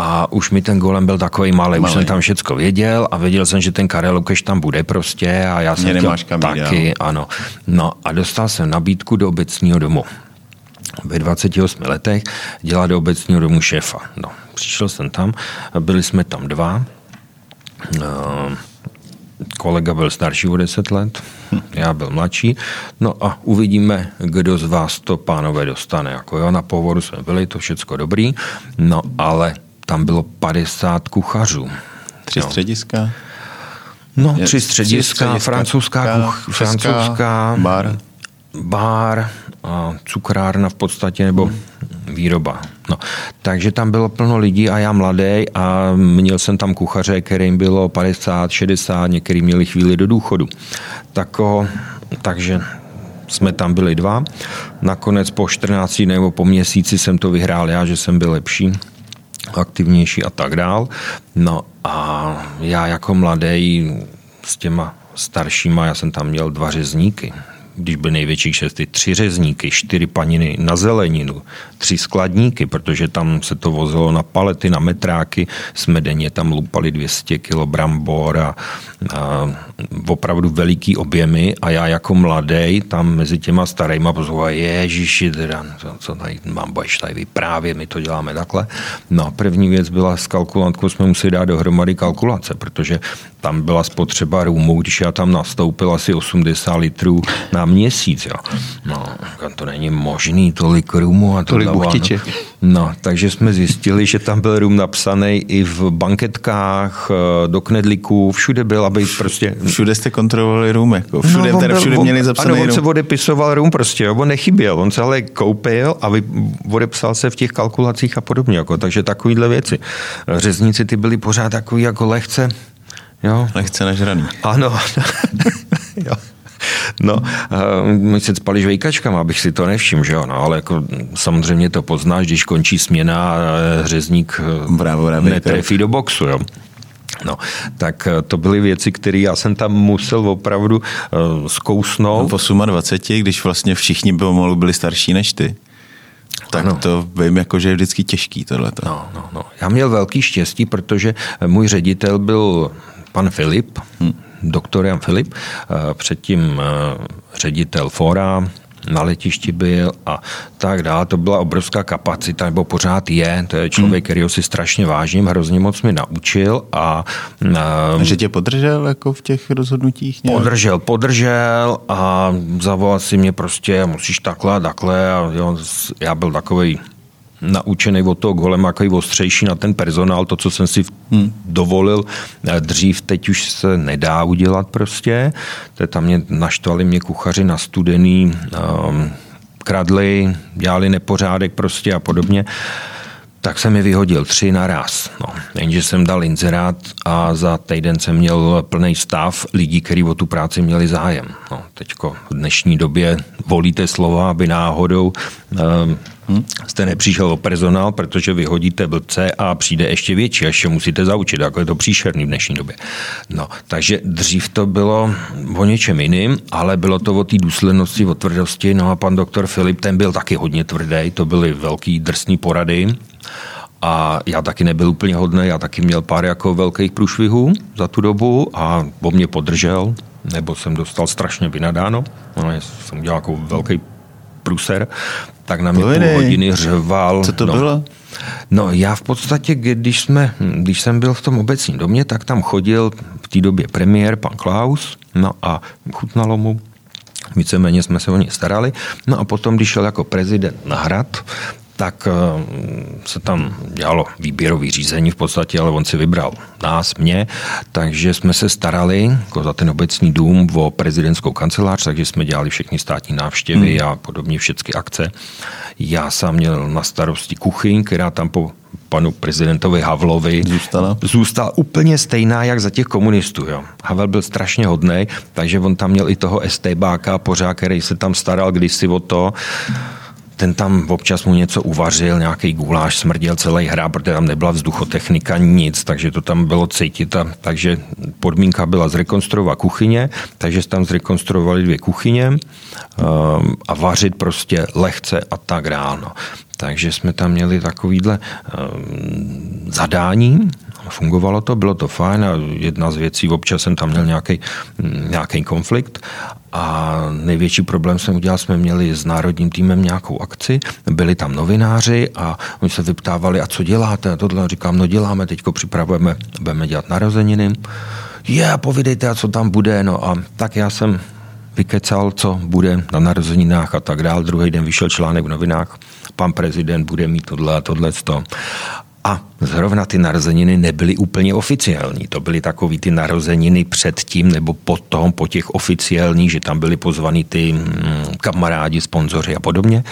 a už mi ten golem byl takový malý, už jsem tam všecko věděl a věděl jsem, že ten Karel Lukeš tam bude prostě a já jsem chtěl kam taky, jít, ano. No a dostal jsem nabídku do obecního domu. Ve 28 letech dělá do obecního domu šéfa. No, přišel jsem tam, byli jsme tam dva. No, kolega byl starší o 10 let, já byl mladší. No a uvidíme, kdo z vás to pánové dostane. Jako jo, na povoru jsme byli, to všecko dobrý, no ale tam bylo 50 kuchařů. Tři střediska? No, tři střediska, tři střediska francouzská, kuch, francouzská bar. bar, a cukrárna v podstatě, nebo výroba. No. Takže tam bylo plno lidí a já mladý a měl jsem tam kuchaře, kterým bylo 50, 60, některý měli chvíli do důchodu. Tako, takže jsme tam byli dva. Nakonec po 14 nebo po měsíci jsem to vyhrál já, že jsem byl lepší aktivnější a tak dál. No a já jako mladý s těma staršíma, já jsem tam měl dva řezníky, když byl největší šesty, tři řezníky, čtyři paniny na zeleninu, tři skladníky, protože tam se to vozilo na palety, na metráky, jsme denně tam lupali 200 kg brambor a, a opravdu veliký objemy a já jako mladý tam mezi těma starýma pozval, ježiši, teda, co, co tady mám budeš tady vyprávět, my to děláme takhle. No první věc byla s kalkulantkou, jsme museli dát dohromady kalkulace, protože tam byla spotřeba růmu, když já tam nastoupil asi 80 litrů na měsíc. Jo. No, to není možný, tolik růmu a to tolik buchtiče. No, takže jsme zjistili, že tam byl rum napsaný i v banketkách, eh, do knedlíků, všude byl, aby prostě... Všude jste kontrolovali rum, jako všude, no, teda všude byl, měli zapsaný ano, on se odepisoval rum prostě, jo, on nechyběl, on se ale koupil a vy, odepsal se v těch kalkulacích a podobně, jako, takže takovýhle věci. Řezníci ty byli pořád takový jako lehce Jo. Lehce nažraný. Ano. [LAUGHS] jo. No, my se spali žvejkačkama, abych si to nevšiml, že jo, no, ale jako samozřejmě to poznáš, když končí směna a řezník bravo, bravo, netrefí do boxu, jo. No, tak eh, to byly věci, které já jsem tam musel opravdu uh, zkousnout. V 28, když vlastně všichni pomalu byli starší než ty. Tak ano. to vím, jako, že je vždycky těžký tohle. No, no, no. Já měl velký štěstí, protože můj ředitel byl pan Filip, hmm. Doktor Jan Filip, eh, předtím eh, ředitel Fora, na letišti byl a tak dále. To byla obrovská kapacita, nebo pořád je. To je člověk, hmm. který si strašně vážím, hrozně moc mi naučil. A, a že tě podržel jako v těch rozhodnutích? Nějak? Podržel, podržel a zavolal si mě prostě, musíš takhle, takhle. A jo, já byl takový naučený od toho golema, jako ostřejší na ten personál, to, co jsem si hmm. dovolil eh, dřív, teď už se nedá udělat prostě. To tam mě naštvali mě kuchaři na studený, um, kradli, dělali nepořádek prostě a podobně. Tak jsem mi vyhodil tři naraz. No, jenže jsem dal inzerát a za týden jsem měl plný stav lidí, kteří o tu práci měli zájem. No, teďko v dnešní době volíte slova, aby náhodou um, Hmm? Jste nepřišel o personál, protože vyhodíte blbce a přijde ještě větší, až musíte zaučit, jako je to příšerný v dnešní době. No, takže dřív to bylo o něčem jiným, ale bylo to o té důslednosti, o tvrdosti. No a pan doktor Filip, ten byl taky hodně tvrdý, to byly velký drsný porady. A já taky nebyl úplně hodný, já taky měl pár jako velkých průšvihů za tu dobu a o mě podržel, nebo jsem dostal strašně vynadáno. No, jsem udělal jako velký pruser, tak na mě půl hodiny řval. Co to no. bylo? No já v podstatě, když, jsme, když jsem byl v tom obecním domě, tak tam chodil té době premiér, pan Klaus, no a chutnalo mu, víceméně jsme se o ně starali. No a potom, když šel jako prezident na hrad, tak eh, se tam dělalo výběrový řízení v podstatě, ale on si vybral nás, mě, takže jsme se starali jako za ten obecní dům o prezidentskou kancelář, takže jsme dělali všechny státní návštěvy hmm. a podobně všechny akce. Já sám měl na starosti kuchyň, která tam po panu prezidentovi Havlovi zůstala, zůstala úplně stejná, jak za těch komunistů. Jo. Havel byl strašně hodný, takže on tam měl i toho STBáka pořád, který se tam staral kdysi o to, ten tam občas mu něco uvařil, nějaký guláš, smrděl celý hra, protože tam nebyla vzduchotechnika, nic, takže to tam bylo cítit. A, takže podmínka byla zrekonstruovat kuchyně, takže tam zrekonstruovali dvě kuchyně um, a vařit prostě lehce a tak ráno. Takže jsme tam měli takovýhle um, zadání, fungovalo to, bylo to fajn a jedna z věcí, občas jsem tam měl nějaký, nějaký konflikt a největší problém jsem udělal, jsme měli s národním týmem nějakou akci, byli tam novináři a oni se vyptávali, a co děláte? A tohle říkám, no děláme, teďko připravujeme, budeme dělat narozeniny. Je, yeah, povídejte, a co tam bude. No a tak já jsem vykecal, co bude na narozeninách a tak dál. Druhý den vyšel článek v novinách, pan prezident bude mít tohle a tohle. A zrovna ty narozeniny nebyly úplně oficiální. To byly takový ty narozeniny předtím nebo potom, po těch oficiálních, že tam byly pozvaný ty mm, kamarádi, sponzoři a podobně.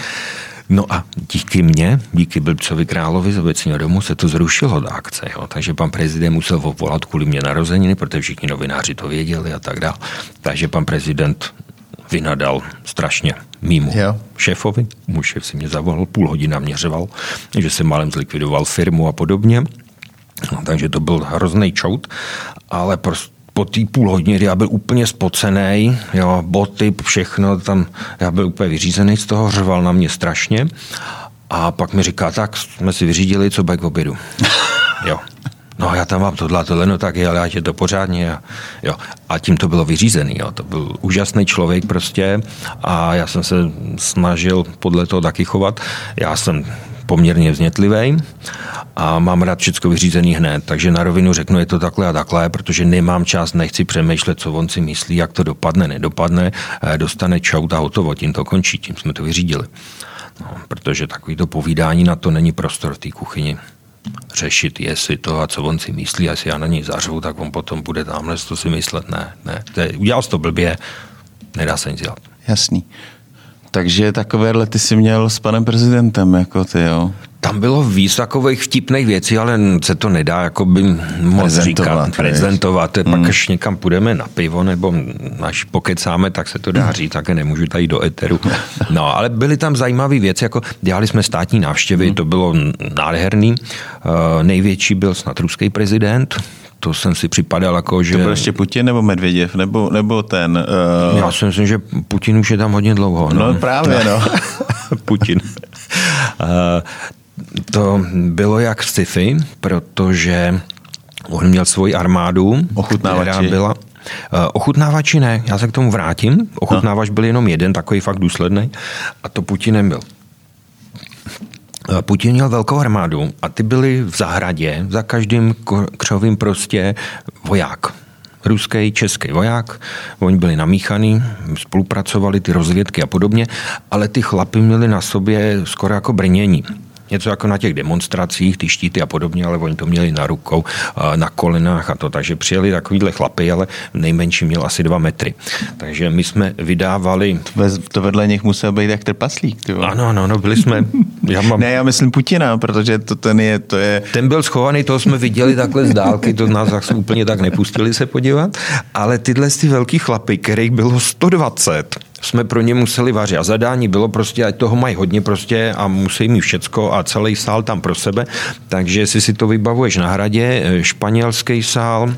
No a díky mně, díky Blbcovi královi z obecního domu se to zrušilo do akce. Jo. Takže pan prezident musel volat kvůli mě narozeniny, protože všichni novináři to věděli a tak dále. Takže pan prezident vynadal strašně mýmu jo. šéfovi. Můj šéf si mě zavolal, půl hodina mě řeval, že jsem malem zlikvidoval firmu a podobně. No, takže to byl hrozný čout, ale prostě po té půl hodině, kdy já byl úplně spocený, jo, boty, všechno, tam já byl úplně vyřízený z toho, řval na mě strašně. A pak mi říká, tak jsme si vyřídili, co bude k obědu. [LAUGHS] jo no já tam mám tohle, tohle, no tak je, ale ať je to pořádně. A, jo. a tím to bylo vyřízený. Jo. To byl úžasný člověk prostě a já jsem se snažil podle toho taky chovat. Já jsem poměrně vznětlivý a mám rád všechno vyřízený hned. Takže na rovinu řeknu, je to takhle a takhle, protože nemám čas, nechci přemýšlet, co on si myslí, jak to dopadne, nedopadne, eh, dostane čaut a hotovo, tím to končí, tím jsme to vyřídili. No, protože takovýto povídání na to není prostor v té kuchyni řešit, jestli to a co on si myslí, jestli já na něj zařvu, tak on potom bude tamhle to si myslet. Ne, ne. To je, udělal jsi to blbě, nedá se nic dělat. Jasný. Takže takovéhle ty jsi měl s panem prezidentem, jako ty, jo? Tam bylo víc takových vtipných věcí, ale se to nedá jako by moc prezentovat, říkat, prezentovat. Hmm. Pak až někam půjdeme na pivo, nebo až pokecáme, tak se to dá říct, také nemůžu tady do eteru. [LAUGHS] No, ale byly tam zajímavé věci, jako dělali jsme státní návštěvy, hmm. to bylo nádherný. Uh, největší byl snad ruský prezident, to jsem si připadal jako, že... To byl ještě Putin nebo Medvěděv, nebo, nebo ten... Uh... Já si myslím, že Putin už je tam hodně dlouho. No, no právě, no. [LAUGHS] Putin. Uh, [LAUGHS] to bylo jak v sci-fi, protože on měl svoji armádu, která byla Uh, ochutnávači ne, já se k tomu vrátím. Ochutnávač byl jenom jeden, takový fakt důsledný, a to Putinem byl. Uh, Putin měl velkou armádu a ty byli v zahradě, za každým křovým prostě voják. Ruský, český voják, oni byli namíchaný, spolupracovali ty rozvědky a podobně, ale ty chlapy měli na sobě skoro jako brnění něco jako na těch demonstracích, ty štíty a podobně, ale oni to měli na rukou, na kolenách a to, takže přijeli takovýhle chlapy, ale nejmenší měl asi dva metry. Takže my jsme vydávali... To vedle nich musel být jak trpaslík. Ty ano, ano, no, byli jsme... Já mám... [LAUGHS] Ne, já myslím Putina, protože to ten je, to je... Ten byl schovaný, toho jsme viděli takhle z dálky, to nás zase úplně tak nepustili se podívat, ale tyhle ty velký chlapy, kterých bylo 120, jsme pro ně museli vařit. A zadání bylo prostě, ať toho mají hodně prostě a musí mít všecko a celý sál tam pro sebe. Takže si si to vybavuješ na hradě, eh, španělský sál,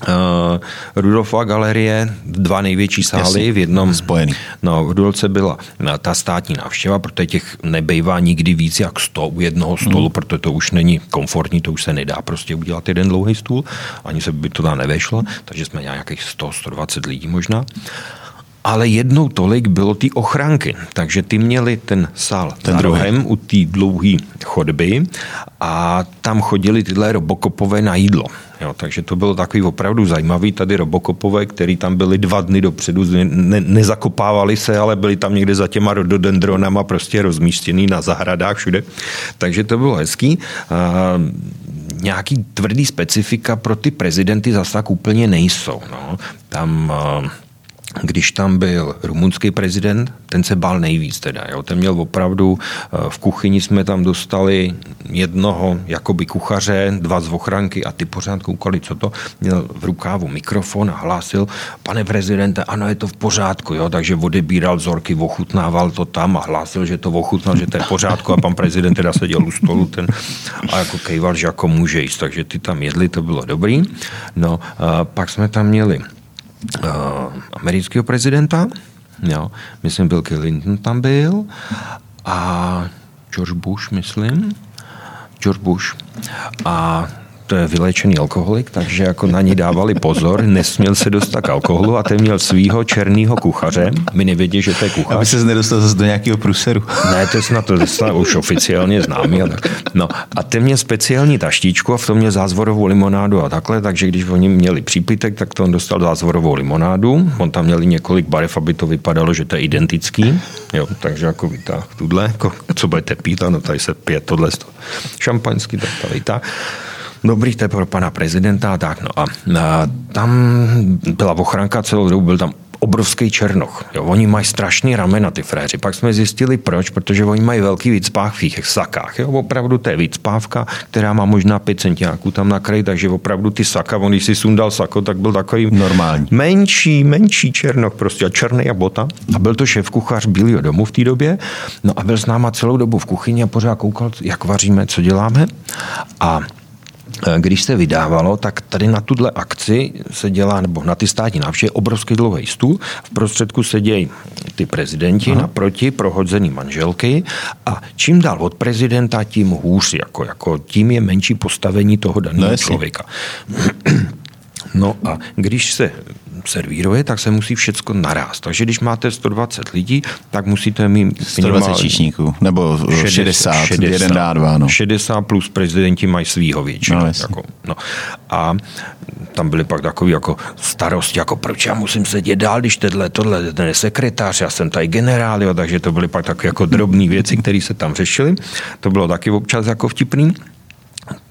Uh, Rudolfova galerie, dva největší sály Jasně, v jednom. Spojený. No, v Rudolce byla eh, ta státní návštěva, protože těch nebejvá nikdy víc jak 100 u jednoho stolu, mm. protože to už není komfortní, to už se nedá prostě udělat jeden dlouhý stůl, ani se by to tam nevešlo, takže jsme nějakých 100, 120 lidí možná. Ale jednou tolik bylo ty ochranky. Takže ty měli ten sál ten za rohem u té dlouhé chodby a tam chodili tyhle robokopové na jídlo. Jo, takže to bylo takový opravdu zajímavý. Tady robokopové, který tam byli dva dny dopředu, ne, nezakopávali se, ale byli tam někde za těma rododendronama prostě rozmístěný na zahradách všude. Takže to bylo hezký. A, nějaký tvrdý specifika pro ty prezidenty zase tak úplně nejsou. No. Tam když tam byl rumunský prezident, ten se bál nejvíc teda. Jo. Ten měl opravdu, eh, v kuchyni jsme tam dostali jednoho jakoby kuchaře, dva z ochranky a ty pořád koukali, co to. Měl v rukávu mikrofon a hlásil, pane prezidente, ano, je to v pořádku, jo. takže odebíral vzorky, ochutnával to tam a hlásil, že to ochutnal, že to je v pořádku a pan prezident teda seděl u stolu ten a jako kejval, že jako může jíst, takže ty tam jedli, to bylo dobrý. No, pak jsme tam měli amerického prezidenta, jo, myslím Bill Clinton tam byl. A George Bush, myslím, George Bush. A to je vylečený alkoholik, takže jako na ní dávali pozor, nesměl se dostat k alkoholu a ten měl svýho černého kuchaře. My nevědí, že to je kuchař. Aby se nedostal zase do nějakého průseru. Ne, to je snad, to snad už oficiálně známý. A tak. No a ten měl speciální taštičku a v tom měl zázvorovou limonádu a takhle, takže když oni měli přípitek, tak to on dostal zázvorovou limonádu. On tam měl několik barev, aby to vypadalo, že to je identický. Jo, takže jako vytáh tuhle, jako, co budete pít, ano, tady se pije tohle, šampaňský, tak tady tak. Dobrý, to je pro pana prezidenta a tak. No a, a tam byla ochranka celou dobu, byl tam obrovský černoch. Jo, oni mají strašný ramena, ty fréři. Pak jsme zjistili proč, protože oni mají velký výcpách v těch sakách. Jo, opravdu to je výcpávka, která má možná 5 centiáků tam na kraji, takže opravdu ty saka, on když si sundal sako, tak byl takový normální. Menší, menší černoch, prostě a černý a bota. A byl to šéf kuchař Bílého domu v té době. No a byl s náma celou dobu v kuchyni a pořád koukal, jak vaříme, co děláme. A když se vydávalo, tak tady na tuhle akci se dělá, nebo na ty státní návštěvy, obrovský dlouhý stůl. V prostředku sedějí ty prezidenti, Aha. naproti prohodzený manželky a čím dál od prezidenta, tím hůř, jako, jako tím je menší postavení toho daného no, člověka. [CLEARS THROAT] No a když se servíruje, tak se musí všecko naraz. Takže když máte 120 lidí, tak musíte mít 120 číšníků, nebo 60, 60, 60 jeden dá dva. No. 60 plus prezidenti mají svýho většinu. No, jako, no. A tam byly pak takový jako starosti, jako proč já musím sedět dál, když tenhle, tohle, ten je sekretář, já jsem tady generál, jo, takže to byly pak takové jako drobné věci, které se tam řešily. To bylo taky občas jako vtipný,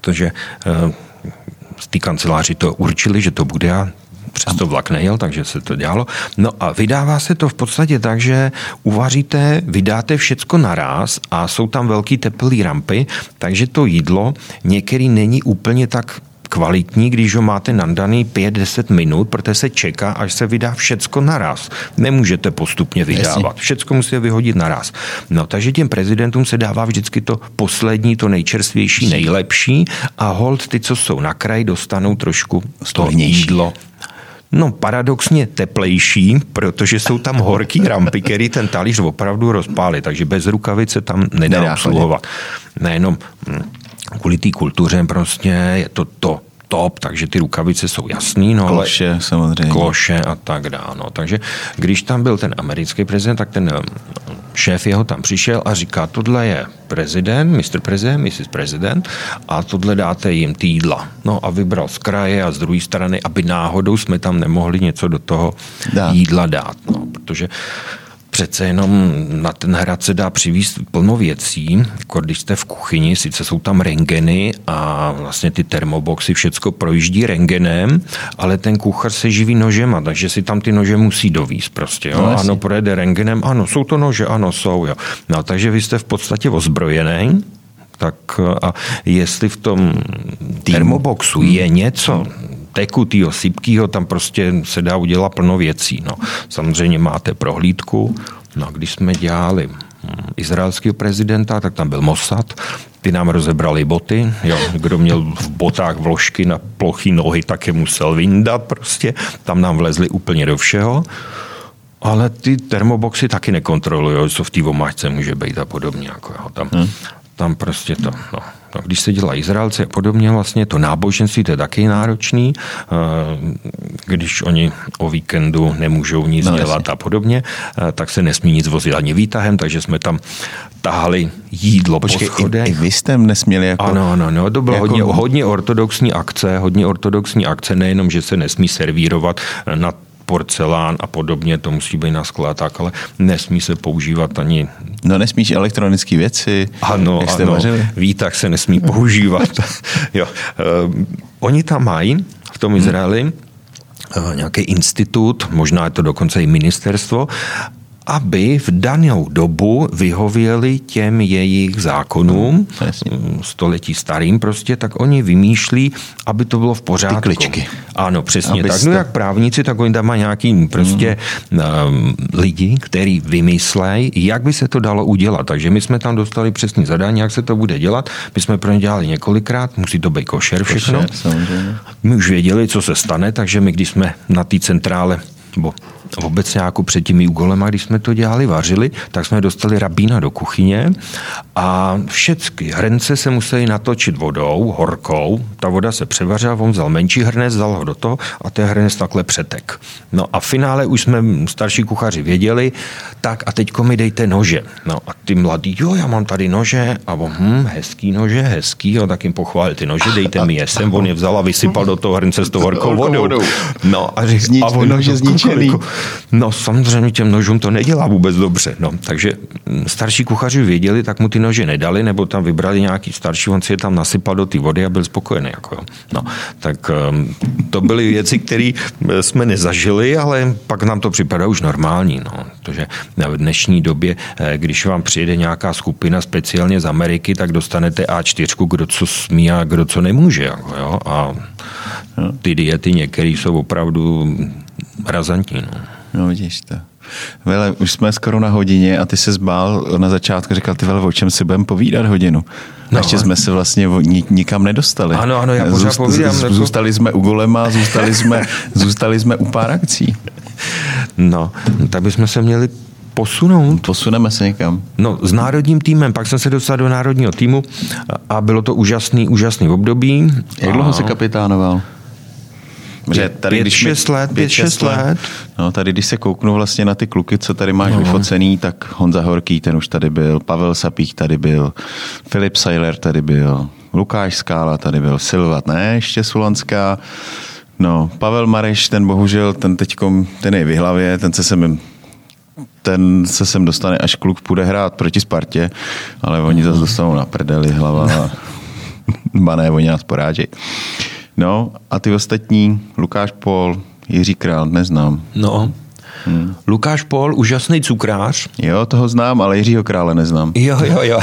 protože uh, z té kanceláři to určili, že to bude a přesto vlak nejel, takže se to dělalo. No a vydává se to v podstatě tak, že uvaříte, vydáte všecko naraz a jsou tam velký teplý rampy, takže to jídlo některý není úplně tak kvalitní, když ho máte nandaný 5-10 minut, protože se čeká, až se vydá všecko naraz. Nemůžete postupně vydávat. Všecko musíte vyhodit naraz. No, takže těm prezidentům se dává vždycky to poslední, to nejčerstvější, nejlepší a hold ty, co jsou na kraji, dostanou trošku to jídlo No paradoxně teplejší, protože jsou tam horký rampy, který ten talíř opravdu rozpálí, takže bez rukavice tam nedá, obsluhovat. Nejenom hm, kvůli té kultuře prostě je to to top, takže ty rukavice jsou jasný. No, kloše samozřejmě. Kloše a tak dále. No. Takže když tam byl ten americký prezident, tak ten hm, šéf jeho tam přišel a říká, tohle je prezident, Mr. Prezident, Mrs. Prezident a tohle dáte jim ty jídla. No a vybral z kraje a z druhé strany, aby náhodou jsme tam nemohli něco do toho Dá. jídla dát. No, protože přece jenom na ten hrad se dá přivízt plno věcí, jako když jste v kuchyni, sice jsou tam rengeny a vlastně ty termoboxy všecko projíždí rengenem, ale ten kuchař se živí nožema, takže si tam ty nože musí dovíst prostě. Jo? No, ano, projede rengenem, ano, jsou to nože, ano, jsou. Jo. No, takže vy jste v podstatě ozbrojený, tak a jestli v tom termoboxu je něco, tekutýho, sypkýho, tam prostě se dá udělat plno věcí. No. Samozřejmě máte prohlídku. No a když jsme dělali hm, izraelského prezidenta, tak tam byl Mossad, ty nám rozebrali boty, jo. kdo měl v botách vložky na plochý nohy, tak je musel vyndat prostě, tam nám vlezli úplně do všeho. Ale ty termoboxy taky nekontrolují, co v té omáčce může být a podobně. Jako, jo. Tam, hmm. tam prostě to, no, No, když se dělá Izraelci a podobně, vlastně to náboženství, to je taky náročný, eh, když oni o víkendu nemůžou nic no, dělat jasně. a podobně, eh, tak se nesmí nic vozit ani výtahem, takže jsme tam tahali jídlo Počkej, po schodech. I, i vy jste nesměli jako... Ano, ano, no, to bylo jako... hodně, hodně ortodoxní akce, hodně ortodoxní akce, nejenom, že se nesmí servírovat na porcelán a podobně, to musí být na tak, ale nesmí se používat ani... No nesmíš elektronické věci, ano, jak jste ano, výtah se nesmí používat. [LAUGHS] jo. Uh, oni tam mají v tom Izraeli hmm nějaký institut, možná je to dokonce i ministerstvo, aby v danou dobu vyhověli těm jejich zákonům, no, století starým prostě, tak oni vymýšlí, aby to bylo v pořádku. Ty kličky. Ano, přesně tak. No jak právníci, tak oni tam mají nějaký prostě mm. um, lidi, který vymyslejí, jak by se to dalo udělat. Takže my jsme tam dostali přesný zadání, jak se to bude dělat. My jsme pro ně dělali několikrát, musí to být košer všechno. Košer, my už věděli, co se stane, takže my, když jsme na té centrále nebo obecně jako před těmi úgolema, když jsme to dělali, vařili, tak jsme dostali rabína do kuchyně a všechny hrnce se museli natočit vodou, horkou, ta voda se převařila, on vzal menší hrnec, dal ho do toho a ten hrnec takhle přetek. No a v finále už jsme starší kuchaři věděli, tak a teďko mi dejte nože. No a ty mladí, jo, já mám tady nože a on, hm, hezký nože, hezký, jo, tak jim pochválil ty nože, dejte mi je sem, on je vzal a vysypal do toho hrnce s tou horkou [LAUGHS] vodou. No a, řík, a on, nože zničený. Jako, No samozřejmě těm nožům to nedělá vůbec dobře. No, takže starší kuchaři věděli, tak mu ty nože nedali, nebo tam vybrali nějaký starší, on si je tam nasypal do té vody a byl spokojený. Jako, jo. no, tak um, to byly věci, které jsme nezažili, ale pak nám to připadá už normální. No, protože v dnešní době, eh, když vám přijede nějaká skupina speciálně z Ameriky, tak dostanete A4, kdo co smí a kdo co nemůže. Jako, jo. A ty diety některé jsou opravdu razantní. No. No vidíš to. Vele, už jsme skoro na hodině a ty se zbál na začátku, říkal, ty vele, o čem si budeme povídat hodinu. No, ještě jsme se vlastně nikam nedostali. Ano, ano, já pořád Zůst, povídám. Z, jako- zůstali jsme u Golema, zůstali jsme, [LAUGHS] zůstali jsme u pár akcí. No, tak bychom se měli posunout. Posuneme se někam. No, s národním týmem, pak jsem se dostal do národního týmu a bylo to úžasný, úžasný období. Jak dlouho se kapitánoval? Že tady, pět, když šest mi, let, pět, šest let. let. No, tady, když se kouknu vlastně na ty kluky, co tady máš no. vyfocený, tak Honza Horký, ten už tady byl, Pavel Sapík tady byl, Filip Seiler tady byl, Lukáš Skála tady byl, Silvat, ne, ještě Sulanská. No, Pavel Mareš, ten bohužel, ten teďkom, ten je v hlavě, ten se sem ten se sem dostane, až kluk půjde hrát proti Spartě, ale oni zase dostanou na prdeli hlava [LAUGHS] a bané, oni nás porážejí. No a ty ostatní, Lukáš Pol, Jiří Král, neznám. No, Hmm. Lukáš Pol, úžasný cukrář. Jo, toho znám, ale Jiřího krále neznám. Jo, jo, jo.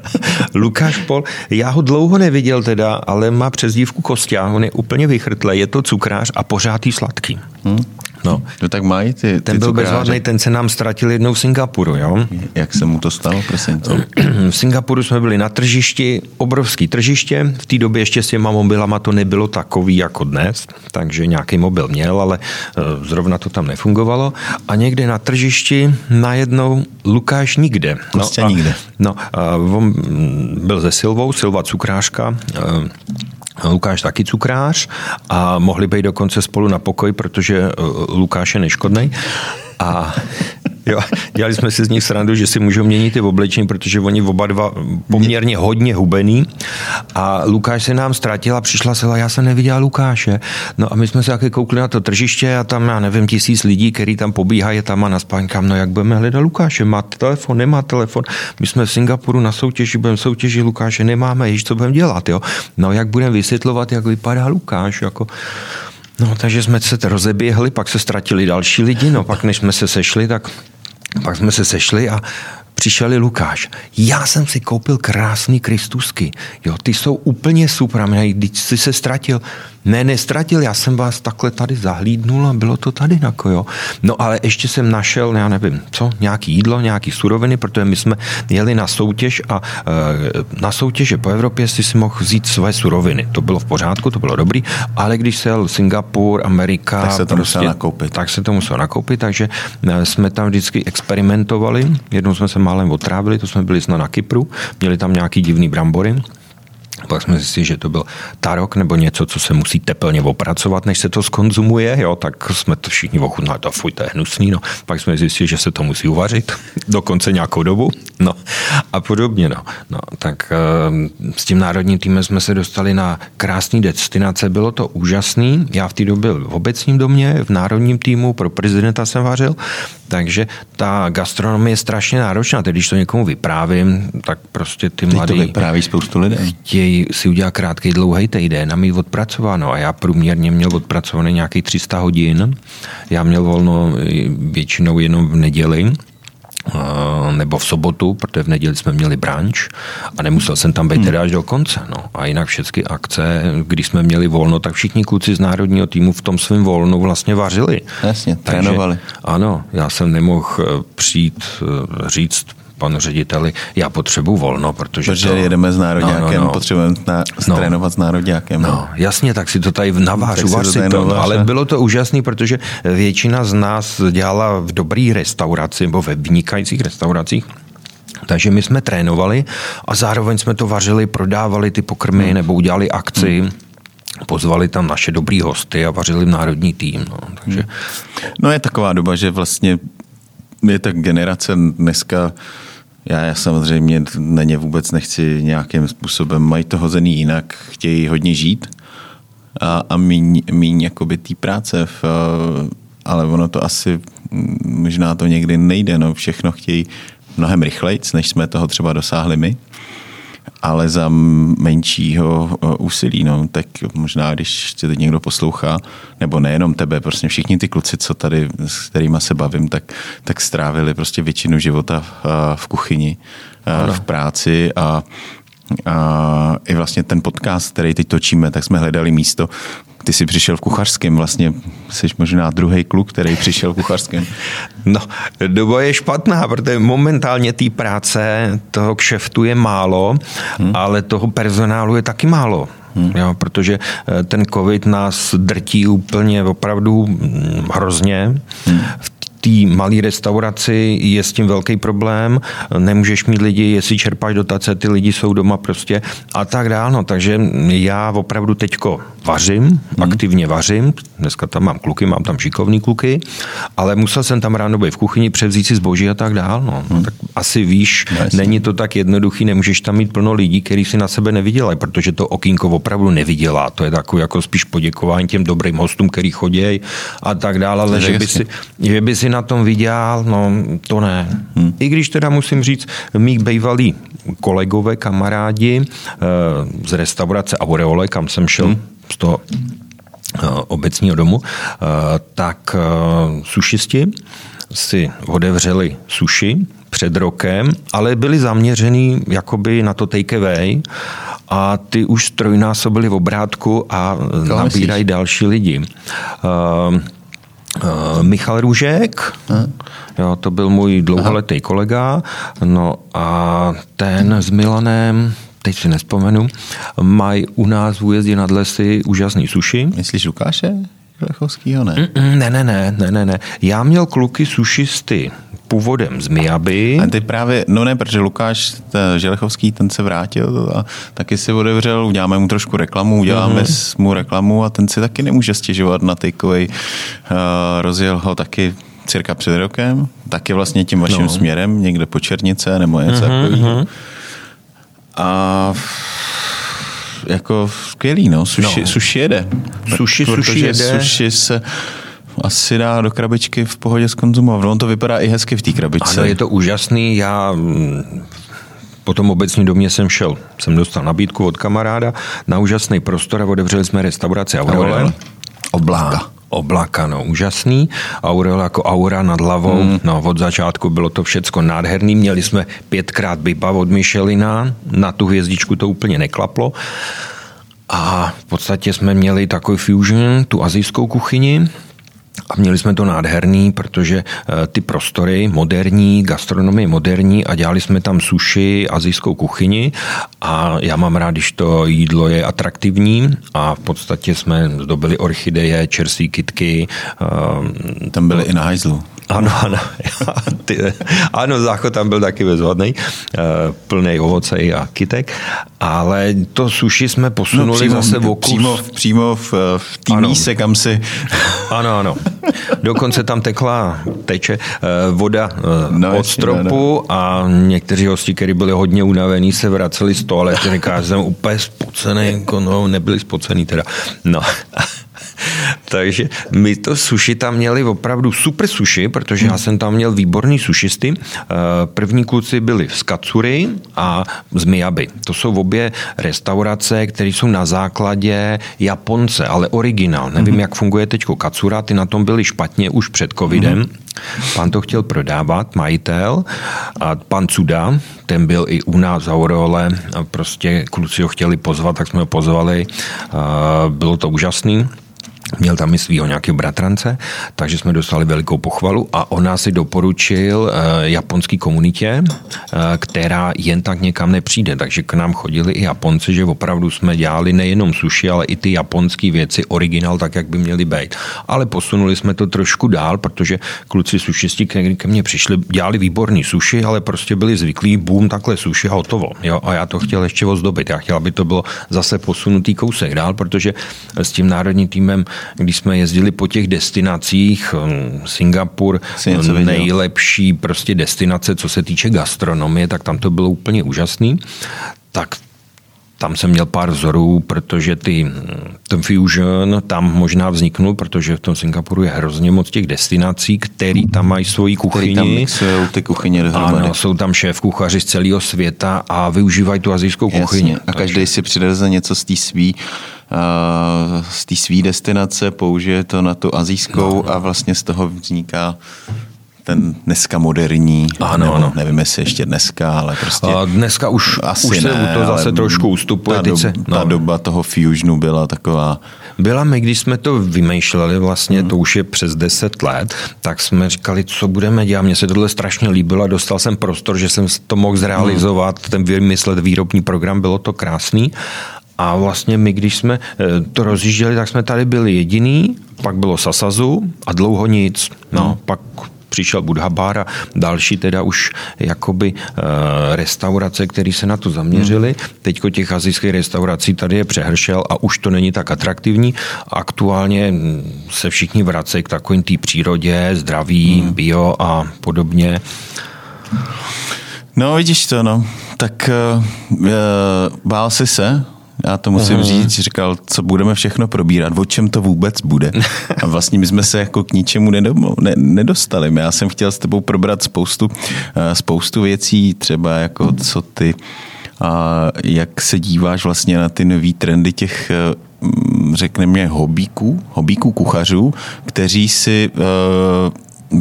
[LAUGHS] Lukáš Pol, já ho dlouho neviděl teda, ale má přezdívku Kostě, on je úplně vychrtlý, je to cukrář a pořádý sladký. Hmm. No. no tak mají ty, ty Ten byl bezvadný, ten se nám ztratil jednou v Singapuru, jo? Jak se mu to stalo, prosím to? [CLEARS THROAT] v Singapuru jsme byli na tržišti, obrovský tržiště, v té době ještě s těma mobilama to nebylo takový jako dnes, takže nějaký mobil měl, ale eh, zrovna to tam nefungovalo a někde na tržišti najednou Lukáš nikde. No, prostě a, nikde. No, a on byl se Silvou, Silva cukráška, eh, Lukáš taky cukrář a mohli být dokonce spolu na pokoj, protože eh, Lukáš je neškodný. A Jo, dělali jsme si z nich srandu, že si můžou měnit ty oblečení, protože oni oba dva poměrně hodně hubený. A Lukáš se nám ztratil a přišla se, já jsem neviděla Lukáše. No a my jsme se taky koukli na to tržiště a tam, já nevím, tisíc lidí, který tam pobíhají tam a na spáňkám, no jak budeme hledat Lukáše, má telefon, nemá telefon. My jsme v Singapuru na soutěži, budeme soutěži Lukáše, nemáme, již co budeme dělat, jo. No jak budeme vysvětlovat, jak vypadá Lukáš, jako No, takže jsme se rozeběhli, pak se ztratili další lidi, no pak než jsme se sešli, tak pak jsme se sešli a přišel Lukáš. Já jsem si koupil krásný Kristusky. Jo, ty jsou úplně super. A když jsi se ztratil, ne, nestratil, já jsem vás takhle tady zahlídnul a bylo to tady jako jo. No ale ještě jsem našel, já nevím, co, nějaký jídlo, nějaký suroviny, protože my jsme jeli na soutěž a e, na soutěže po Evropě si si mohl vzít své suroviny. To bylo v pořádku, to bylo dobrý, ale když se jel Singapur, Amerika, tak se to prostě, muselo nakoupit. Tak se to muselo nakoupit, takže e, jsme tam vždycky experimentovali. Jednou jsme se málem otrávili, to jsme byli snad na Kypru, měli tam nějaký divný brambory pak jsme zjistili, že to byl tarok nebo něco, co se musí teplně opracovat, než se to skonzumuje, jo, tak jsme to všichni ochutnali, to fuj, to je hnusný, no. Pak jsme zjistili, že se to musí uvařit [LAUGHS] dokonce nějakou dobu, no a podobně, no. no tak uh, s tím národním týmem jsme se dostali na krásný destinace, bylo to úžasný, já v té době byl v obecním domě, v národním týmu, pro prezidenta jsem vařil, takže ta gastronomie je strašně náročná. Teď, když to někomu vyprávím, tak prostě ty Teď mladí... to vypráví spoustu lidí. Chtějí si udělat krátký, dlouhý týden a mít odpracováno. A já průměrně měl odpracovaný nějaký 300 hodin. Já měl volno většinou jenom v neděli nebo v sobotu, protože v neděli jsme měli branč a nemusel jsem tam být hmm. teda až do konce. No. A jinak všechny akce, když jsme měli volno, tak všichni kluci z národního týmu v tom svém volnu vlastně vařili. Jasně, trénovali. ano, já jsem nemohl eh, přijít eh, říct panu řediteli, já potřebuji volno, protože Protože to... jedeme s národňákem, no, no, no. potřebujeme na, no, trénovat s národňákem. No. no, jasně, tak si to tady navážu, vař si to, no, ale bylo to úžasné, protože většina z nás dělala v dobrý restauraci, nebo ve vynikajících restauracích, takže my jsme trénovali a zároveň jsme to vařili, prodávali ty pokrmy hmm. nebo udělali akci. Hmm pozvali tam naše dobrý hosty a vařili národní tým. No, takže... no je taková doba, že vlastně je ta generace dneska já, já samozřejmě na ně vůbec nechci nějakým způsobem, mají to hozený jinak, chtějí hodně žít a, a míň, míň jakoby té práce, v, ale ono to asi, možná to někdy nejde, no všechno chtějí mnohem rychleji, než jsme toho třeba dosáhli my ale za menšího úsilí. No. Tak možná, když tě teď někdo poslouchá, nebo nejenom tebe, prostě všichni ty kluci, co tady, s kterými se bavím, tak, tak strávili prostě většinu života v kuchyni, v práci a a i vlastně ten podcast, který teď točíme, tak jsme hledali místo, ty jsi přišel v kuchařském, vlastně jsi možná druhý kluk, který přišel v kuchařském. No, doba je špatná, protože momentálně té práce, toho kšeftu je málo, hmm. ale toho personálu je taky málo. Hmm. Jo, protože eh, ten covid nás drtí úplně opravdu hm, hrozně. Hmm. V té malé restauraci je s tím velký problém, nemůžeš mít lidi, jestli čerpáš dotace, ty lidi jsou doma prostě a tak dále. No, takže já opravdu teďko vařím, hmm. aktivně vařím, dneska tam mám kluky, mám tam šikovný kluky, ale musel jsem tam ráno být v kuchyni, převzít si zboží a tak dále. No. Hmm. Tak asi víš, no, není to tak jednoduchý, nemůžeš tam mít plno lidí, kteří si na sebe nevydělají, protože to okýnko opravdu nevydělá. To je takové jako spíš poděkování těm dobrým hostům, který chodí a tak dále, ale že by, si, že by si na tom vydělal, no to ne. Hmm. I když teda musím říct, mých bývalí kolegové, kamarádi eh, z restaurace Aureole, kam jsem šel hmm. z toho eh, obecního domu, eh, tak sušisti si odevřeli suši před rokem, ale byli zaměřený jakoby na to takeaway a ty už trojnásobili v obrátku a nabírají další lidi. Uh, Uh, Michal Růžek, jo, to byl můj dlouholetý Aha. kolega, no a ten s Milanem, teď si nespomenu, mají u nás v újezdě nad lesy úžasný suši. Myslíš Lukáše? Želechovskýho, ne? Ne, ne, ne, ne, ne, ne. Já měl kluky sušisty původem z Miaby. A ty právě, no ne, protože Lukáš Želechovský, ten se vrátil a taky si otevřel, uděláme mu trošku reklamu, uděláme mm-hmm. mu reklamu a ten si taky nemůže stěžovat na takeaway. Uh, rozjel ho taky cirka před rokem, taky vlastně tím vaším no. směrem, někde po Černice nebo něco mm-hmm. takového. A jako skvělý, no, suši, no. suši jede. Suši, suši jede. Suši se asi dá do krabičky v pohodě skonzumovat. On to vypadá i hezky v té krabičce. Ano, je to úžasný. Já mm, po tom obecní domě jsem šel, jsem dostal nabídku od kamaráda na úžasný prostor a otevřeli jsme restauraci Aureole. Obláka. Oblaka, no, úžasný. Aureole jako aura nad hlavou. Hmm. No, od začátku bylo to všecko nádherný. Měli jsme pětkrát biba od Michelina. Na tu hvězdičku to úplně neklaplo. A v podstatě jsme měli takový fusion, tu azijskou kuchyni, A měli jsme to nádherný, protože eh, ty prostory moderní, gastronomie moderní a dělali jsme tam suši, azijskou kuchyni a já mám rád, když to jídlo je atraktivní a v podstatě jsme zdobili orchideje, čerství kitky. Tam byly i na hajzlu. Ano, ano. [LAUGHS] Ty, ano, záchod tam byl taky bezvadný, eh, plný ovoce a kytek, ale to suši jsme posunuli no, přímo, zase v okus. Přímo, přímo v, v té míse, kam si... Ano, ano. [LAUGHS] Dokonce tam tekla, teče eh, voda no, od stropu no, no. a někteří hosti, kteří byli hodně unavení, se vraceli z toalety, říká, že jsem úplně spocený, jako no, nebyli spocený teda. No. Takže my to suši tam měli opravdu super suši, protože já jsem tam měl výborný sušisty. Eh, první kluci byli z Katsury a z Miyabi. To jsou obě restaurace, které jsou na základě Japonce, ale originál. Nevím, mm-hmm. jak funguje teď Katsura, ty na tom byli špatně už před covidem. Mm-hmm. Pan to chtěl prodávat, majitel, a pan Cuda, ten byl i u nás v Aureole, prostě kluci ho chtěli pozvat, tak jsme ho pozvali, bylo to úžasný. Měl tam i svého nějakého bratrance, takže jsme dostali velikou pochvalu a on nás si doporučil eh, japonský komunitě, eh, která jen tak někam nepřijde. Takže k nám chodili i Japonci, že opravdu jsme dělali nejenom suši, ale i ty japonské věci originál tak, jak by měly být. Ale posunuli jsme to trošku dál, protože kluci sušisti ke mně přišli, dělali výborný suši, ale prostě byli zvyklí, boom, takhle suši a hotovo. Jo? A já to chtěl ještě ozdobit. Já chtěl, aby to bylo zase posunutý kousek dál, protože s tím národním týmem když jsme jezdili po těch destinacích, hm, Singapur, nejlepší prostě destinace, co se týče gastronomie, tak tam to bylo úplně úžasný. Tak tam jsem měl pár vzorů, protože ty, ten fusion tam možná vzniknul, protože v tom Singapuru je hrozně moc těch destinací, který tam mají svoji kuchyni. Tam mixujou ty kuchyně dohromady. Ano, jsou tam šéf kuchaři z celého světa a využívají tu azijskou kuchyni. A každý takže... si přideze něco z té svý z té své destinace, použije to na tu azijskou no. a vlastně z toho vzniká ten dneska moderní, ano, nebo, ano. nevím jestli ještě dneska, ale prostě... A dneska už, asi už se ne, to zase trošku ustupuje. Ta, se, no. ta doba toho fusionu byla taková... Byla my, když jsme to vymýšleli, vlastně hmm. to už je přes 10 let, tak jsme říkali, co budeme dělat. Mně se tohle strašně líbilo a dostal jsem prostor, že jsem to mohl zrealizovat, hmm. ten vymyslet výrobní program, bylo to krásný. A vlastně my, když jsme eh, to rozjížděli, tak jsme tady byli jediný, pak bylo Sasazu a dlouho nic. No, hmm. pak přišel Budhabar a další teda už jakoby e, restaurace, které se na to zaměřily. Hmm. Teďko těch azijských restaurací tady je přehršel a už to není tak atraktivní. Aktuálně se všichni vracejí k takovým té přírodě, zdraví, hmm. bio a podobně. No vidíš to, no. Tak uh, bál jsi se, já to musím uh-huh. říct, říkal, co budeme všechno probírat, o čem to vůbec bude. A vlastně my jsme se jako k ničemu nedomo, ne, nedostali. Já jsem chtěl s tebou probrat spoustu, uh, spoustu věcí, třeba jako co ty, a jak se díváš vlastně na ty nový trendy těch uh, řekněme, hobíků, hobíků kuchařů, kteří si uh,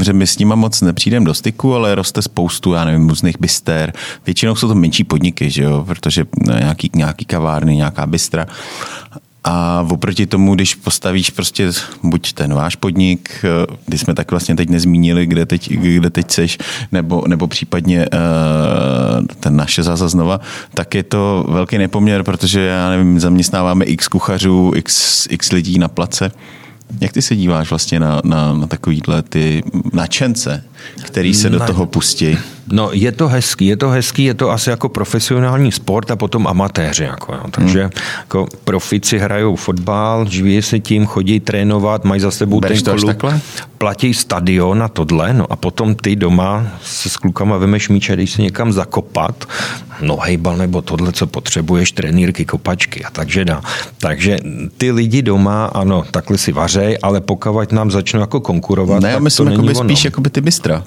že my s nima moc nepřijdeme do styku, ale roste spoustu, já nevím, různých byster. Většinou jsou to menší podniky, že jo, protože nějaký, nějaký kavárny, nějaká bystra. A oproti tomu, když postavíš prostě buď ten váš podnik, kdy jsme tak vlastně teď nezmínili, kde teď, kde teď seš, nebo, nebo případně uh, ten naše zase znova, tak je to velký nepoměr, protože já nevím, zaměstnáváme x kuchařů, x, x lidí na place jak ty se díváš vlastně na, na, na takovýhle ty načence, který se do toho pustí? No je to hezký, je to hezký, je to asi jako profesionální sport a potom amatéři. Jako, jo. Takže hmm. jako profici hrajou fotbal, živí se tím, chodí trénovat, mají za sebou Bereš ten klub, platí stadion a tohle, no a potom ty doma se s klukama vemeš míč a jdeš se někam zakopat, no hejbal nebo tohle, co potřebuješ, trenýrky, kopačky a takže dá. Takže ty lidi doma, ano, takhle si vařej, ale pokud nám začnou jako konkurovat, ne, tak myslím, to není spíš jako by ty bystra.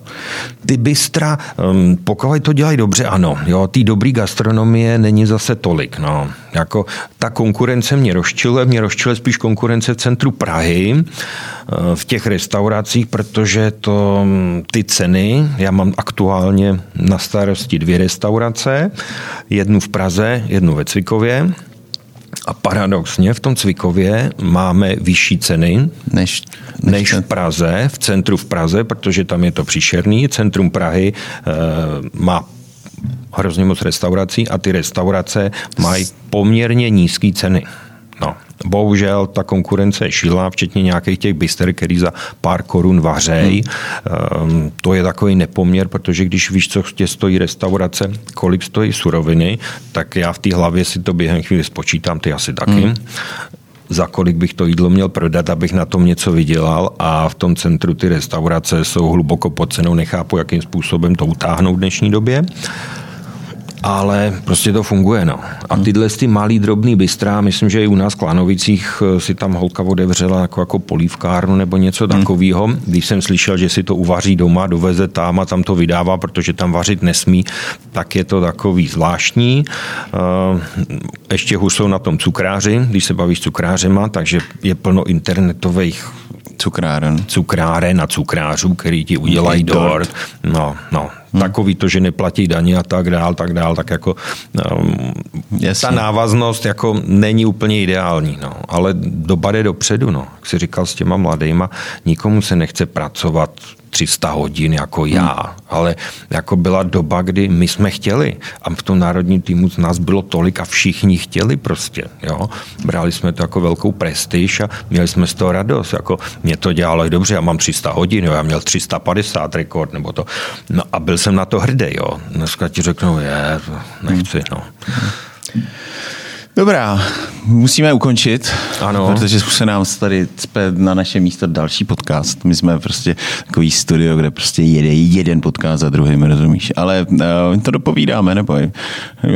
Ty bystra, um, pokud to dělají dobře, ano. Jo, ty dobrý gastronomie není zase tolik. No. Jako ta konkurence mě rozčiluje, mě rozčiluje spíš konkurence v centru Prahy, uh, v těch restauracích, protože to um, ty ceny, já mám aktuálně na starosti dvě restaurace, jednu v Praze, jednu ve Cvikově, A paradoxně v tom Cvikově máme vyšší ceny Než, než v Praze, v centru v Praze, protože tam je to příšerný. Centrum Prahy e, má hrozně moc restaurací a ty restaurace mají poměrně nízké ceny. No, bohužel ta konkurence je šílená, včetně nějakých těch byster, který za pár korun vařej. Hmm. Um, to je takový nepoměr, protože když víš, co tě stojí restaurace, kolik stojí suroviny, tak já v té hlavě si to během chvíli spočítám, ty asi taky. Hmm za kolik bych to jídlo měl prodat, abych na tom něco vydělal a v tom centru ty restaurace jsou hluboko pod cenou, nechápu, jakým způsobem to utáhnou v dnešní době ale prostě to funguje. No. A tyhle ty malý drobný bystrá, myslím, že i u nás v Klanovicích eh, si tam holka odevřela jako, jako polívkárnu nebo něco hmm. takového. Když jsem slyšel, že si to uvaří doma, doveze tam a tam to vydává, protože tam vařit nesmí, tak je to takový zvláštní. Eh, ještě hůř jsou na tom cukráři, když se bavíš cukrářema, takže je plno internetových cukráren. Cukráren a cukrářů, který ti udělají dort. No, no, hmm. takový to, že neplatí daně a tak dál, tak dál, tak jako um, ta návaznost jako není úplně ideální, no, ale doba jde dopředu, no. Jak jsi říkal s těma mladýma, nikomu se nechce pracovat 300 hodin jako já, hmm. ale jako byla doba, kdy my jsme chtěli a v tom národním týmu z nás bylo tolik a všichni chtěli prostě, jo. Brali jsme to jako velkou prestiž a měli jsme z toho radost, jako mě to dělalo dobře, já mám 300 hodin, jo, já měl 350 rekord nebo to, no a byl jsem na to hrdý, jo. Dneska ti řeknu, je, nechci, no. Dobrá, musíme ukončit, ano. protože se nám tady cpe na naše místo další podcast. My jsme prostě takový studio, kde prostě jede jeden podcast za druhým, rozumíš? Ale uh, to dopovídáme, nebo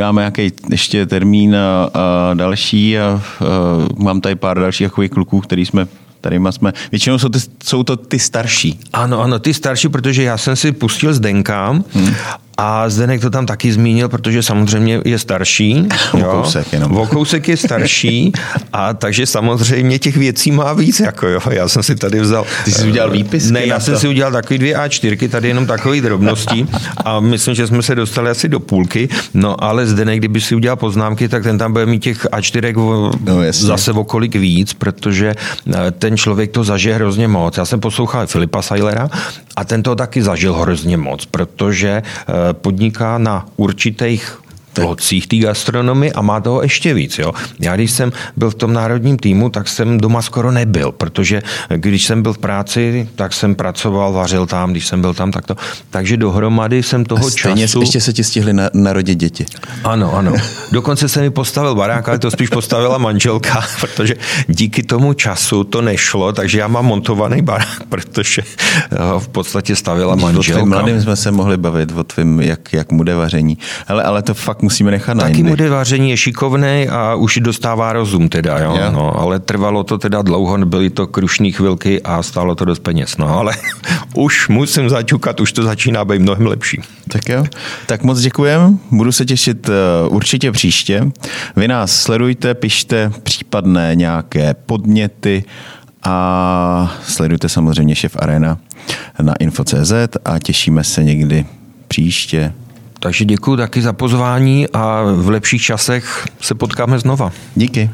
máme nějaký ještě termín a, a další a uh, mám tady pár dalších takových kluků, který jsme tady jsme, většinou jsou, ty, jsou to ty starší. Ano, ano, ty starší, protože já jsem si pustil Zdenka hmm. A Zdenek to tam taky zmínil, protože samozřejmě je starší. [LAUGHS] O kousek jenom. O kousek je starší a takže samozřejmě těch věcí má víc. Jako jo. Já jsem si tady vzal... Ty jsi udělal výpisky Ne, já jsem si udělal takový dvě A4, tady jenom takové drobnosti a myslím, že jsme se dostali asi do půlky. No ale Zdenek, kdyby si udělal poznámky, tak ten tam bude mít těch A4 no, zase o kolik víc, protože eh, ten člověk to zažije hrozně moc. Já jsem poslouchal Filipa Sailera a ten to taky zažil hrozně moc, protože eh, podniká na určitých locích té gastronomie a má toho ještě víc. Jo. Já když jsem byl v tom národním týmu, tak jsem doma skoro nebyl, protože když jsem byl v práci, tak jsem pracoval, vařil tam, když jsem byl tam, tak to. Takže dohromady jsem toho a stejně času... ještě se ti stihli na, narodit děti. Ano, ano. [LAUGHS] Dokonce se mi postavil barák, ale to spíš postavila manželka, [LAUGHS] protože díky tomu času to nešlo, takže já mám montovaný barák, protože v podstatě stavila manželka. O mladým jsme se mohli bavit, o tvým, jak, jak mu jde vaření. Ale, ale to fakt musíme nechat na Taky mu vaření je šikovný a už dostává rozum teda, jo? Yeah. No, ale trvalo to teda dlouho, byly to krušní chvilky a stálo to dost peněz, no, ale [LAUGHS] už musím začukat, už to začíná být mnohem lepší. Tak jo, tak moc děkujem, budu se těšit uh, určitě příště. Vy nás sledujte, pište případné nějaké podněty a sledujte samozřejmě Šef Arena na info.cz a těšíme se někdy příště takže děkuji taky za pozvání a v lepších časech se potkáme znova. Díky.